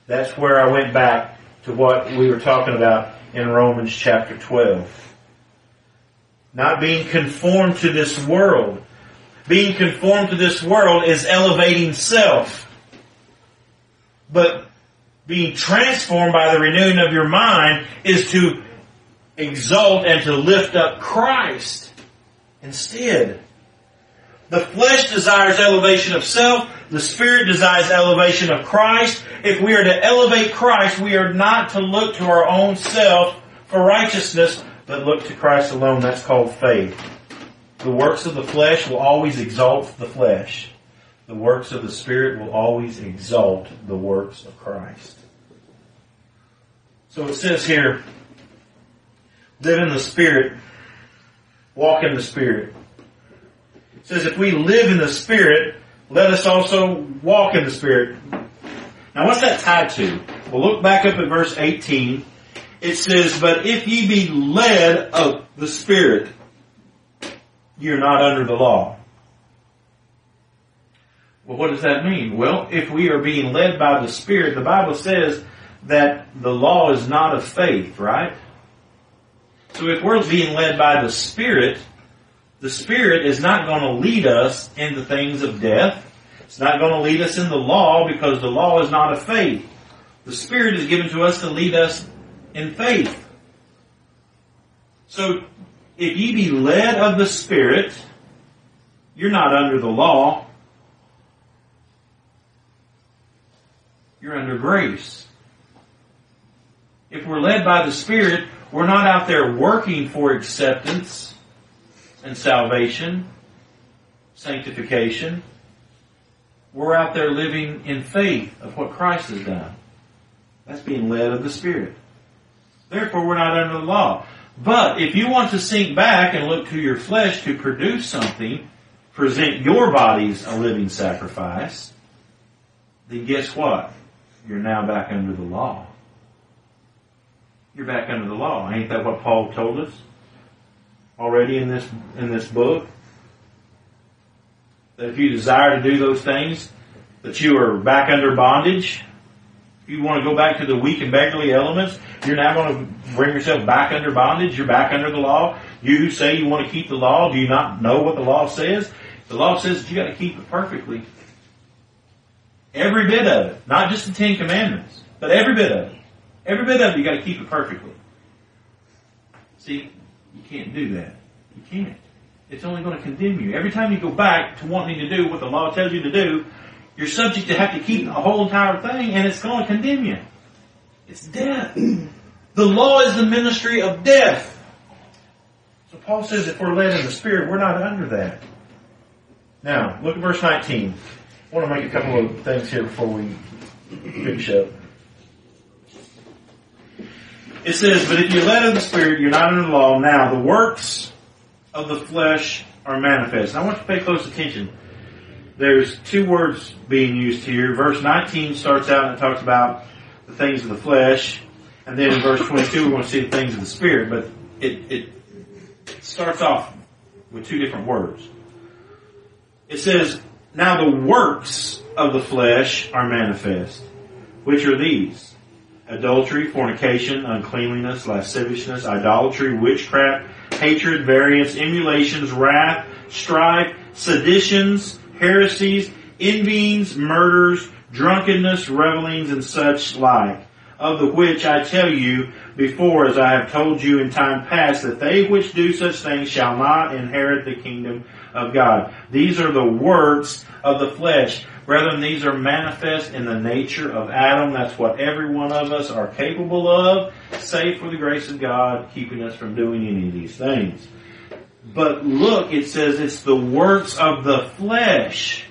That's where I went back to what we were talking about in Romans chapter 12. Not being conformed to this world. Being conformed to this world is elevating self. But being transformed by the renewing of your mind is to exalt and to lift up Christ instead. The flesh desires elevation of self. The spirit desires elevation of Christ. If we are to elevate Christ, we are not to look to our own self for righteousness, but look to Christ alone. That's called faith. The works of the flesh will always exalt the flesh. The works of the Spirit will always exalt the works of Christ. So it says here, live in the Spirit, walk in the Spirit. It says if we live in the Spirit, let us also walk in the Spirit. Now what's that tied to? Well look back up at verse 18. It says, but if ye be led of the Spirit, you're not under the law. Well, what does that mean? Well, if we are being led by the Spirit, the Bible says that the law is not of faith, right? So if we're being led by the Spirit, the Spirit is not going to lead us into things of death. It's not going to lead us in the law because the law is not of faith. The Spirit is given to us to lead us in faith. So if ye be led of the Spirit, you're not under the law. You're under grace. If we're led by the Spirit, we're not out there working for acceptance and salvation, sanctification. We're out there living in faith of what Christ has done. That's being led of the Spirit. Therefore, we're not under the law. But if you want to sink back and look to your flesh to produce something, present your bodies a living sacrifice, then guess what? You're now back under the law. You're back under the law. Ain't that what Paul told us already in this in this book? That if you desire to do those things, that you are back under bondage. If you want to go back to the weak and beggarly elements, you're now going to bring yourself back under bondage. You're back under the law. You who say you want to keep the law, do you not know what the law says? The law says you got to keep it perfectly. Every bit of it. Not just the Ten Commandments, but every bit of it. Every bit of it, you got to keep it perfectly. See, you can't do that. You can't. It's only going to condemn you. Every time you go back to wanting to do what the law tells you to do, you're subject to have to keep the whole entire thing, and it's going to condemn you. It's death. The law is the ministry of death. So Paul says if we're led in the Spirit, we're not under that. Now, look at verse 19. I want to make a couple of things here before we finish up. It says, But if you're led of the Spirit, you're not under the law. Now, the works of the flesh are manifest. I want you to pay close attention. There's two words being used here. Verse 19 starts out and talks about the things of the flesh. And then in verse 22, we're going to see the things of the Spirit. But it, it starts off with two different words. It says, Now the works of the flesh are manifest. Which are these? adultery, fornication, uncleanliness, lasciviousness, idolatry, witchcraft, hatred, variance, emulations, wrath, strife, seditions, heresies, envyings, murders, drunkenness, revelings, and such like, of the which I tell you before, as I have told you in time past, that they which do such things shall not inherit the kingdom of God. These are the works of the flesh. Brethren, these are manifest in the nature of Adam. That's what every one of us are capable of, save for the grace of God keeping us from doing any of these things. But look, it says it's the works of the flesh.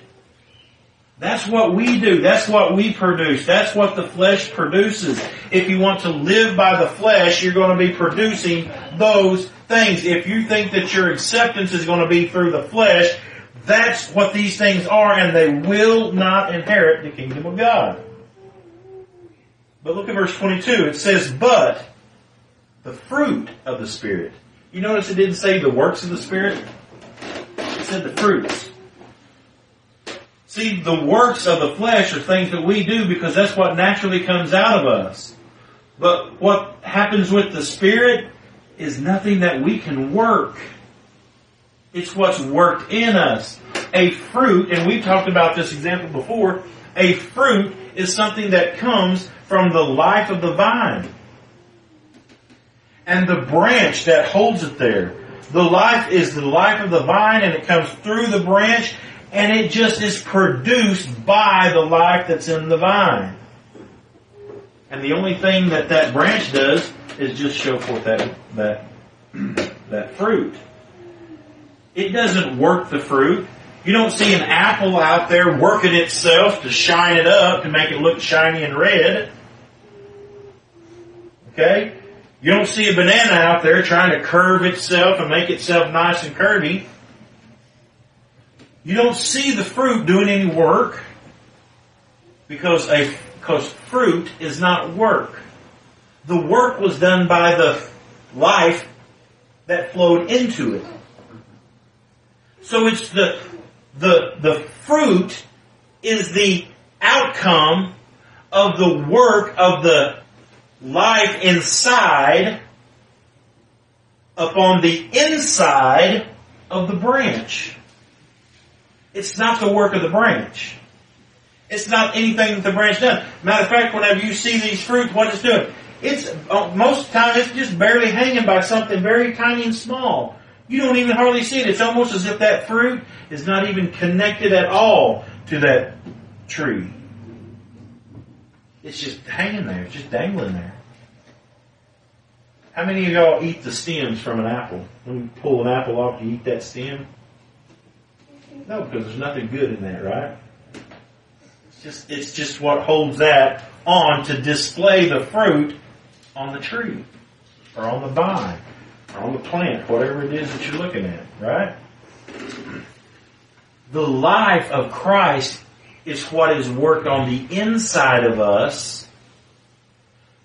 That's what we do. That's what we produce. That's what the flesh produces. If you want to live by the flesh, you're going to be producing those things. If you think that your acceptance is going to be through the flesh, that's what these things are and they will not inherit the kingdom of God. But look at verse 22. It says, but the fruit of the Spirit. You notice it didn't say the works of the Spirit? It said the fruits. See, the works of the flesh are things that we do because that's what naturally comes out of us. But what happens with the Spirit is nothing that we can work. It's what's worked in us. A fruit, and we've talked about this example before, a fruit is something that comes from the life of the vine. And the branch that holds it there. The life is the life of the vine and it comes through the branch and it just is produced by the life that's in the vine. And the only thing that that branch does is just show forth that, that, that fruit. It doesn't work the fruit. You don't see an apple out there working itself to shine it up to make it look shiny and red. Okay? You don't see a banana out there trying to curve itself and make itself nice and curvy. You don't see the fruit doing any work because a Because fruit is not work. The work was done by the life that flowed into it. So it's the, the, the fruit is the outcome of the work of the life inside upon the inside of the branch. It's not the work of the branch. It's not anything that the branch does. Matter of fact, whenever you see these fruits, what it's doing, it's uh, most of the time it's just barely hanging by something very tiny and small. You don't even hardly see it. It's almost as if that fruit is not even connected at all to that tree. It's just hanging there, just dangling there. How many of y'all eat the stems from an apple? When you pull an apple off, you eat that stem? No, because there's nothing good in that, right? It's just, it's just what holds that on to display the fruit on the tree, or on the vine, or on the plant, whatever it is that you're looking at, right? The life of Christ is what is worked on the inside of us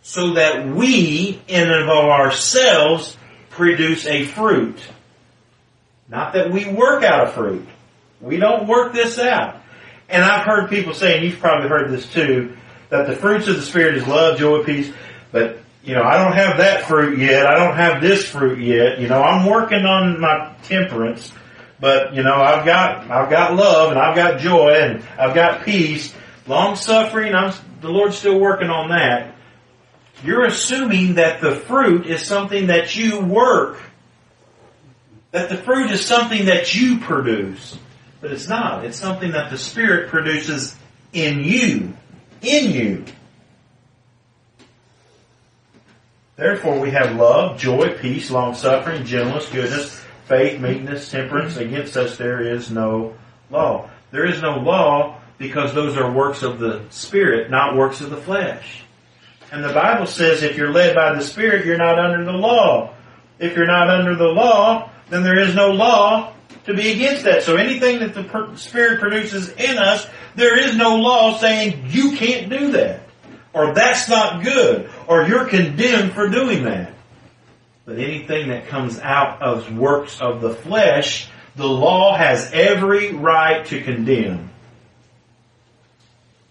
so that we, in and of ourselves, produce a fruit. Not that we work out a fruit. We don't work this out. And I've heard people say, and you've probably heard this too, that the fruits of the Spirit is love, joy, peace, but you know, I don't have that fruit yet. I don't have this fruit yet. You know, I'm working on my temperance, but you know, I've got, I've got love and I've got joy and I've got peace, long suffering. I'm, the Lord's still working on that. You're assuming that the fruit is something that you work. That the fruit is something that you produce. But it's not. It's something that the Spirit produces in you. In you. Therefore we have love, joy, peace, long suffering, gentleness, goodness, faith, meekness, temperance. Against such there is no law. There is no law because those are works of the Spirit, not works of the flesh. And the Bible says if you're led by the Spirit, you're not under the law. If you're not under the law, then there is no law to be against that. So anything that the Spirit produces in us, there is no law saying you can't do that. Or that's not good. Or you're condemned for doing that. But anything that comes out of works of the flesh, the law has every right to condemn.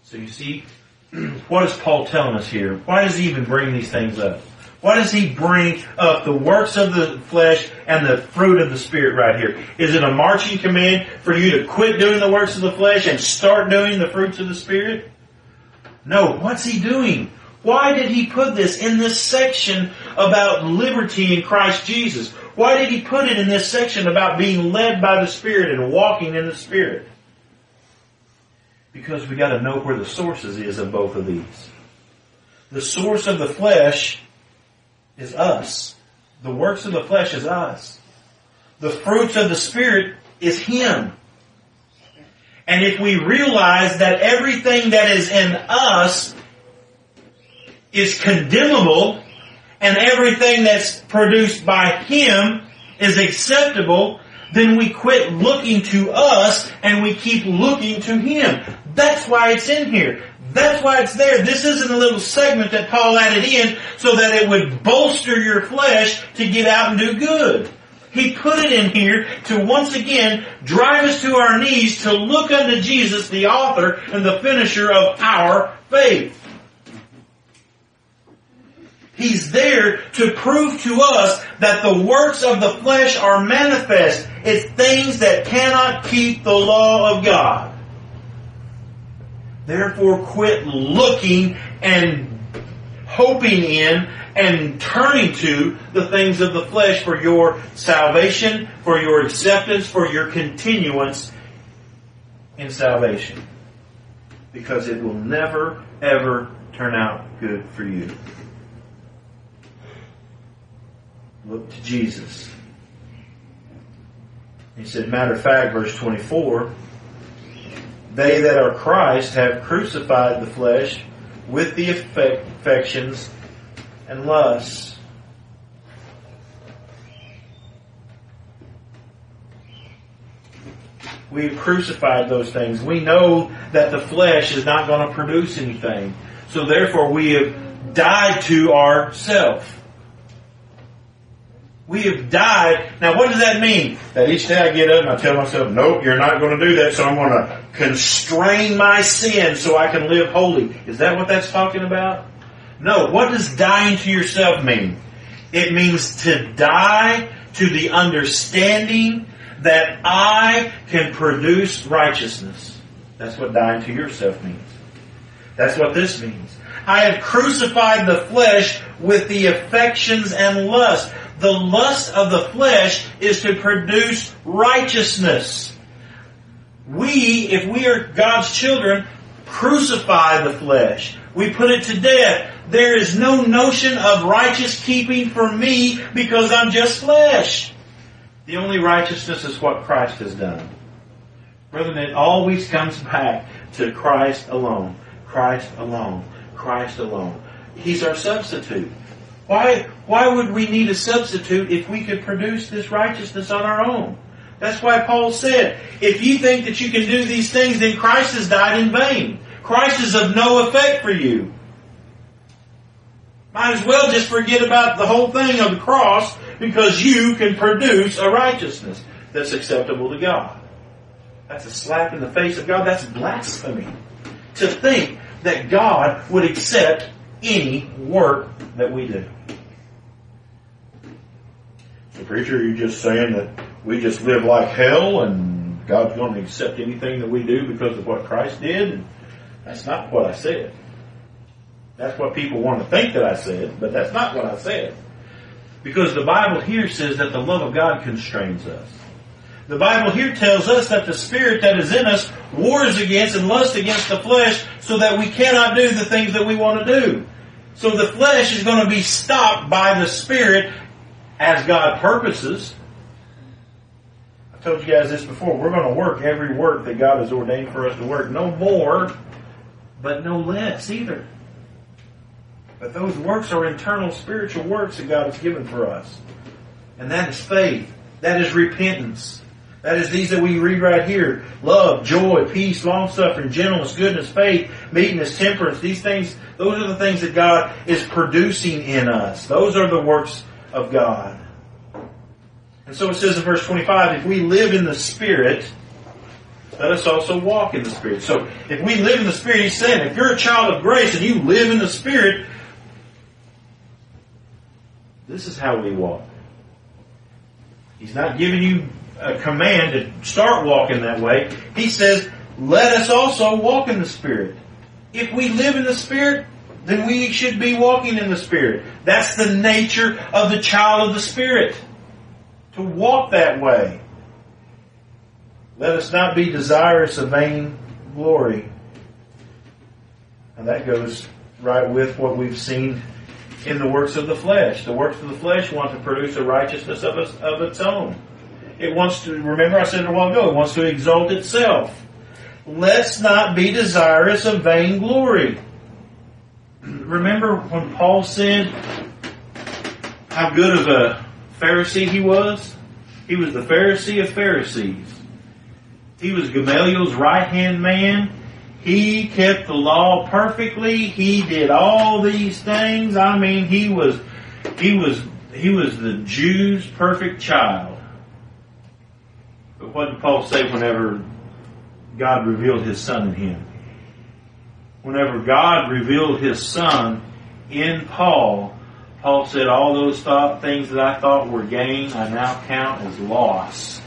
So you see, what is Paul telling us here? Why does he even bring these things up? Why does he bring up the works of the flesh and the fruit of the spirit right here? Is it a marching command for you to quit doing the works of the flesh and start doing the fruits of the spirit? No. What's he doing? Why did he put this in this section about liberty in Christ Jesus? Why did he put it in this section about being led by the Spirit and walking in the Spirit? Because we gotta know where the sources is of both of these. The source of the flesh is us. The works of the flesh is us. The fruits of the Spirit is Him. And if we realize that everything that is in us is condemnable and everything that's produced by Him is acceptable, then we quit looking to us and we keep looking to Him. That's why it's in here. That's why it's there. This isn't a little segment that Paul added in so that it would bolster your flesh to get out and do good. He put it in here to once again drive us to our knees to look unto Jesus, the author and the finisher of our faith. He's there to prove to us that the works of the flesh are manifest. It's things that cannot keep the law of God. Therefore quit looking and hoping in and turning to the things of the flesh for your salvation, for your acceptance, for your continuance in salvation. Because it will never, ever turn out good for you. Look to Jesus. He said, matter of fact, verse 24, they that are Christ have crucified the flesh with the affections and lusts. We've crucified those things. We know that the flesh is not going to produce anything. So therefore we have died to ourself. We have died. Now what does that mean? That each day I get up and I tell myself, nope, you're not going to do that, so I'm going to constrain my sin so I can live holy. Is that what that's talking about? No. What does dying to yourself mean? It means to die to the understanding that I can produce righteousness. That's what dying to yourself means. That's what this means. I have crucified the flesh with the affections and lust. The lust of the flesh is to produce righteousness. We, if we are God's children, crucify the flesh. We put it to death. There is no notion of righteous keeping for me because I'm just flesh. The only righteousness is what Christ has done. Brethren, it always comes back to Christ alone. Christ alone. Christ alone. He's our substitute. Why, why would we need a substitute if we could produce this righteousness on our own? That's why Paul said, if you think that you can do these things, then Christ has died in vain. Christ is of no effect for you. Might as well just forget about the whole thing of the cross because you can produce a righteousness that's acceptable to God. That's a slap in the face of God. That's blasphemy. To think that God would accept any work that we do. So preacher, are you just saying that we just live like hell and God's going to accept anything that we do because of what Christ did? That's not what I said. That's what people want to think that I said, but that's not what I said. Because the Bible here says that the love of God constrains us. The Bible here tells us that the spirit that is in us wars against and lusts against the flesh so that we cannot do the things that we want to do. So the flesh is going to be stopped by the spirit as God purposes. I told you guys this before. We're going to work every work that God has ordained for us to work. No more, but no less either. But those works are internal spiritual works that God has given for us. And that is faith. That is repentance. That is these that we read right here. Love, joy, peace, long suffering, gentleness, goodness, faith, meekness, temperance. These things, those are the things that God is producing in us. Those are the works of God. And so it says in verse 25, if we live in the Spirit, let us also walk in the Spirit. So if we live in the Spirit, he's saying, if you're a child of grace and you live in the Spirit, this is how we walk. He's not giving you a command to start walking that way. He says, let us also walk in the Spirit. If we live in the Spirit, then we should be walking in the Spirit. That's the nature of the child of the Spirit. To walk that way. Let us not be desirous of vain glory. And that goes right with what we've seen in the works of the flesh. The works of the flesh want to produce a righteousness of, its, of its own. It wants to, remember I said a while ago, it wants to exalt itself. Let's not be desirous of vain glory. Remember when Paul said how good of a Pharisee he was? He was the Pharisee of Pharisees. He was Gamaliel's right hand man. He kept the law perfectly. He did all these things. I mean, he was, he was, he was the Jews' perfect child. But what did Paul say whenever God revealed his son in him? Whenever God revealed his son in Paul, Paul said, all those thought, things that I thought were gain, I now count as loss.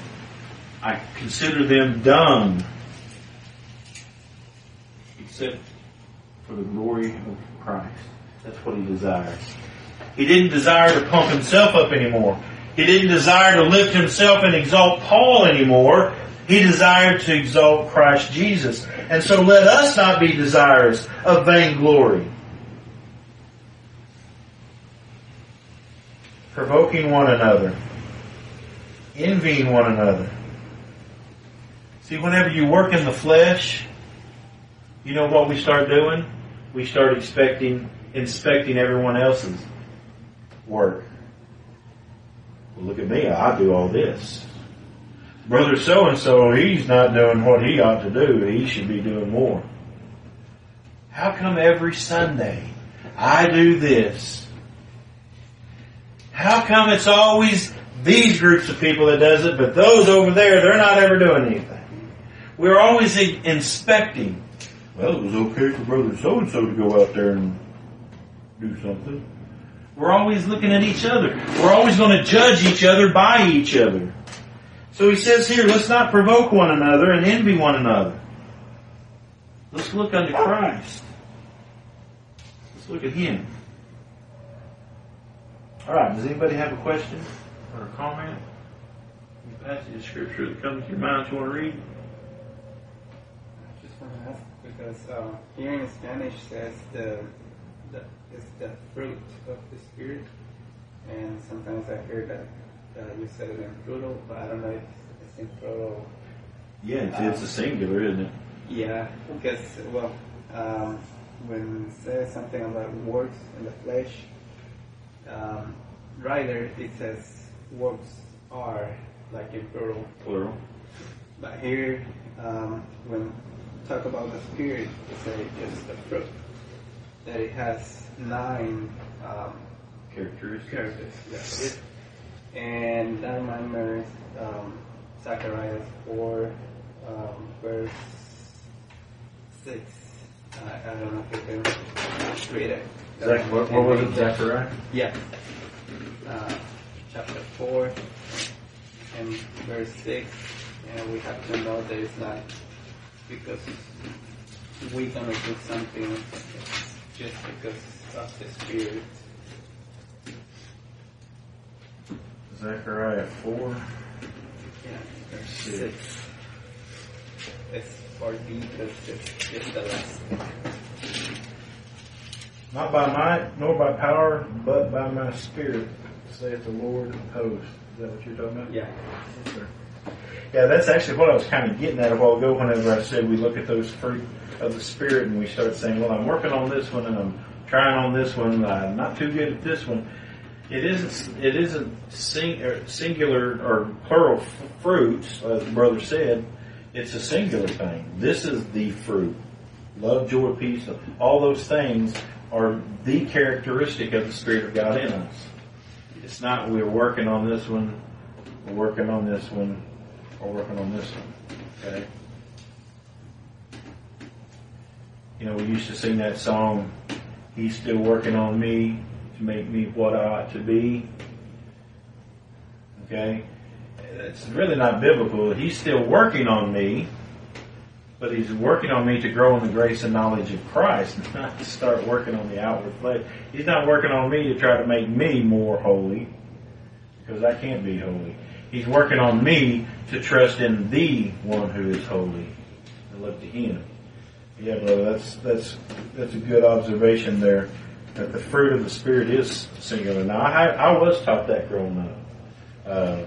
I consider them dung except for the glory of Christ. That's what he desires. He didn't desire to pump himself up anymore. He didn't desire to lift himself and exalt Paul anymore. He desired to exalt Christ Jesus. And so let us not be desirous of vainglory. Provoking one another. Envying one another. See, whenever you work in the flesh, you know what we start doing? We start expecting, inspecting everyone else's work. Well, look at me, I do all this. Brother so and so, he's not doing what he ought to do. He should be doing more. How come every Sunday I do this? How come it's always these groups of people that does it, but those over there, they're not ever doing anything? We're always inspecting. Well, it was okay for brother so and so to go out there and do something. We're always looking at each other. We're always going to judge each other by each other. So he says here, let's not provoke one another and envy one another. Let's look unto Christ. Let's look at Him. All right. Does anybody have a question or a comment? Any passage of Scripture that comes to your mind you want to read? I just want to ask because uh, here in Spanish says the the is the fruit of the spirit, and sometimes I hear that uh, you said it in plural, but I don't know if it's in plural. Yeah, it's, it's a singular, isn't it? Yeah, because well, um, when it says something about works in the flesh, um, rather it says works are like in plural. Plural. But here, um, when talk about the spirit, it says just the fruit. That it has nine um, Characteristics. characters. Yes. And I remember um, Zachariah 4, um, verse 6. I, I don't know if you can read it. Zach, what, what was it, Zachariah? Yeah. Uh, chapter 4 and verse 6. And we have to know that it's not because we're going to do something, it's just because of the Spirit. Zechariah 4. Yeah, 6. It's for D because it's just the last. Not by might, nor by power, but by my spirit, saith the Lord of hosts. Is that what you're talking about? Yeah. Yes, sir. Yeah, that's actually what I was kind of getting at a while ago whenever I said we look at those fruit of the Spirit and we start saying, well, I'm working on this one and I'm trying on this one, I'm not too good at this one. It isn't, it isn't sing, or singular or plural f- fruits, as the brother said. It's a singular thing. This is the fruit. Love, joy, peace, all those things are the characteristic of the Spirit of God in us. It's not we're working on this one, we're working on this one, or working on this one. Okay? You know, we used to sing that song, He's still working on me make me what I ought to be. Okay? It's really not biblical. He's still working on me, but he's working on me to grow in the grace and knowledge of Christ, not to start working on the outward flesh. He's not working on me to try to make me more holy, because I can't be holy. He's working on me to trust in the one who is holy and look to him. Yeah, brother, that's that's that's a good observation there. That the fruit of the spirit is singular. Now, I I was taught that growing up. Uh,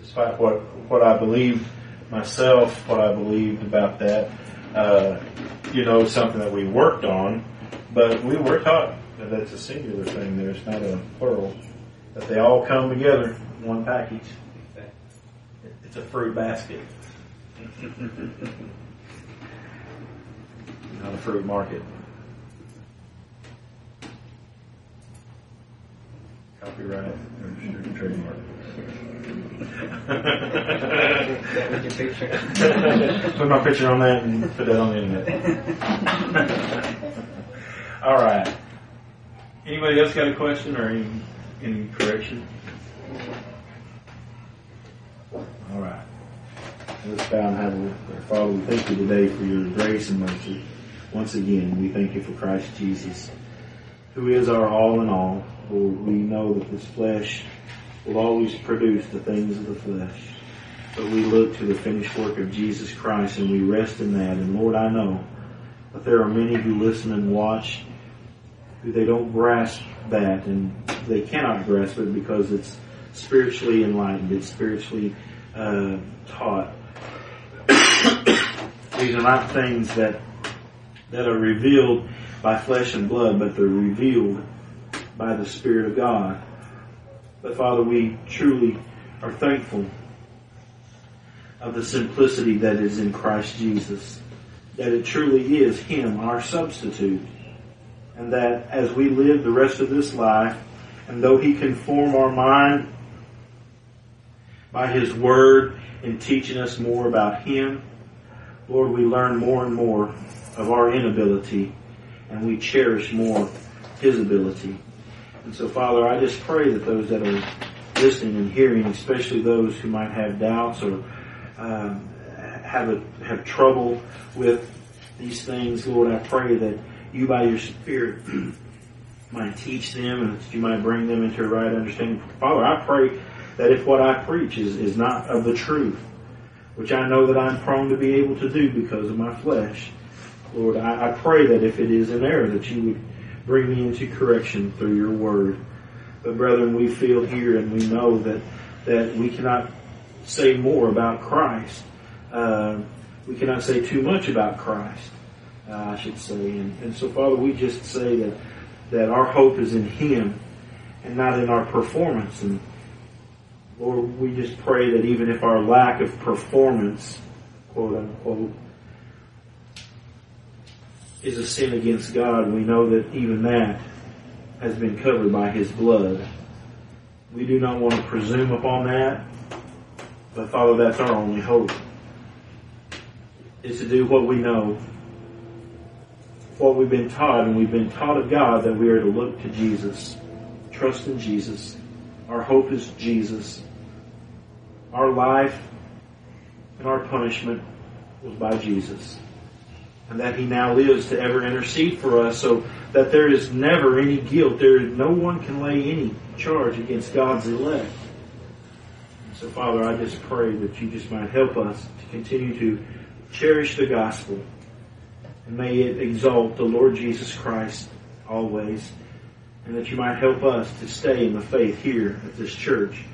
despite what what I believed myself, what I believed about that, uh, you know, something that we worked on, but we were taught that that's a singular thing. There, it's not a plural. That they all come together in one package. It's a fruit basket. Not a fruit market. Copyright, registered trademark. That your picture. Put my picture on that and put that on the internet. All right. Anybody else got a question or any, any correction? All right. Let's bow and have a. Father, we thank you today for your grace and mercy. Once again, we thank you for Christ Jesus, who is our all in all. We know that this flesh will always produce the things of the flesh. But we look to the finished work of Jesus Christ and we rest in that. And Lord, I know that there are many who listen and watch who they don't grasp that and they cannot grasp it because it's spiritually enlightened, it's spiritually uh, taught. These are not things that that are revealed by flesh and blood, but they're revealed by the Spirit of God. But Father, we truly are thankful of the simplicity that is in Christ Jesus. that it truly is Him, our substitute. And that as we live the rest of this life, and though He can form our mind by His Word in teaching us more about Him, Lord, we learn more and more of our inability and we cherish more His ability. And so, Father, I just pray that those that are listening and hearing, especially those who might have doubts or um, have a, have trouble with these things, Lord, I pray that you, by your Spirit, might teach them and that you might bring them into a right understanding. Father, I pray that if what I preach is, is not of the truth, which I know that I'm prone to be able to do because of my flesh, Lord, I, I pray that if it is an error, that you would bring me into correction through your word. But brethren, we feel here and we know that, that we cannot say more about Christ. Uh, we cannot say too much about Christ, uh, I should say. And, and so, Father, we just say that, that our hope is in Him and not in our performance. And Lord, we just pray that even if our lack of performance, quote unquote, is a sin against God, we know that even that has been covered by His blood. We do not want to presume upon that, but Father, that's our only hope. Is to do what we know, what we've been taught, and we've been taught of God that we are to look to Jesus, trust in Jesus. Our hope is Jesus. Our life and our punishment was by Jesus and that he now lives to ever intercede for us so that there is never any guilt. There no one can lay any charge against God's elect. So Father, I just pray that you just might help us to continue to cherish the gospel and may it exalt the Lord Jesus Christ always and that you might help us to stay in the faith here at this church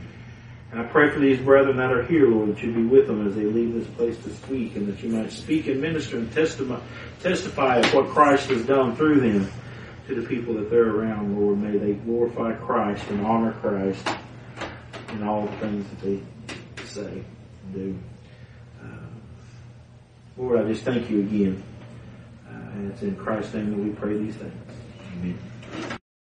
and I pray for these brethren that are here, Lord, that you be with them as they leave this place to speak, and that you might speak and minister and testify, testify of what Christ has done through them to the people that they're around, Lord. May they glorify Christ and honor Christ in all the things that they say and do. Uh, Lord, I just thank you again. Uh, and it's in Christ's name that we pray these things. Amen.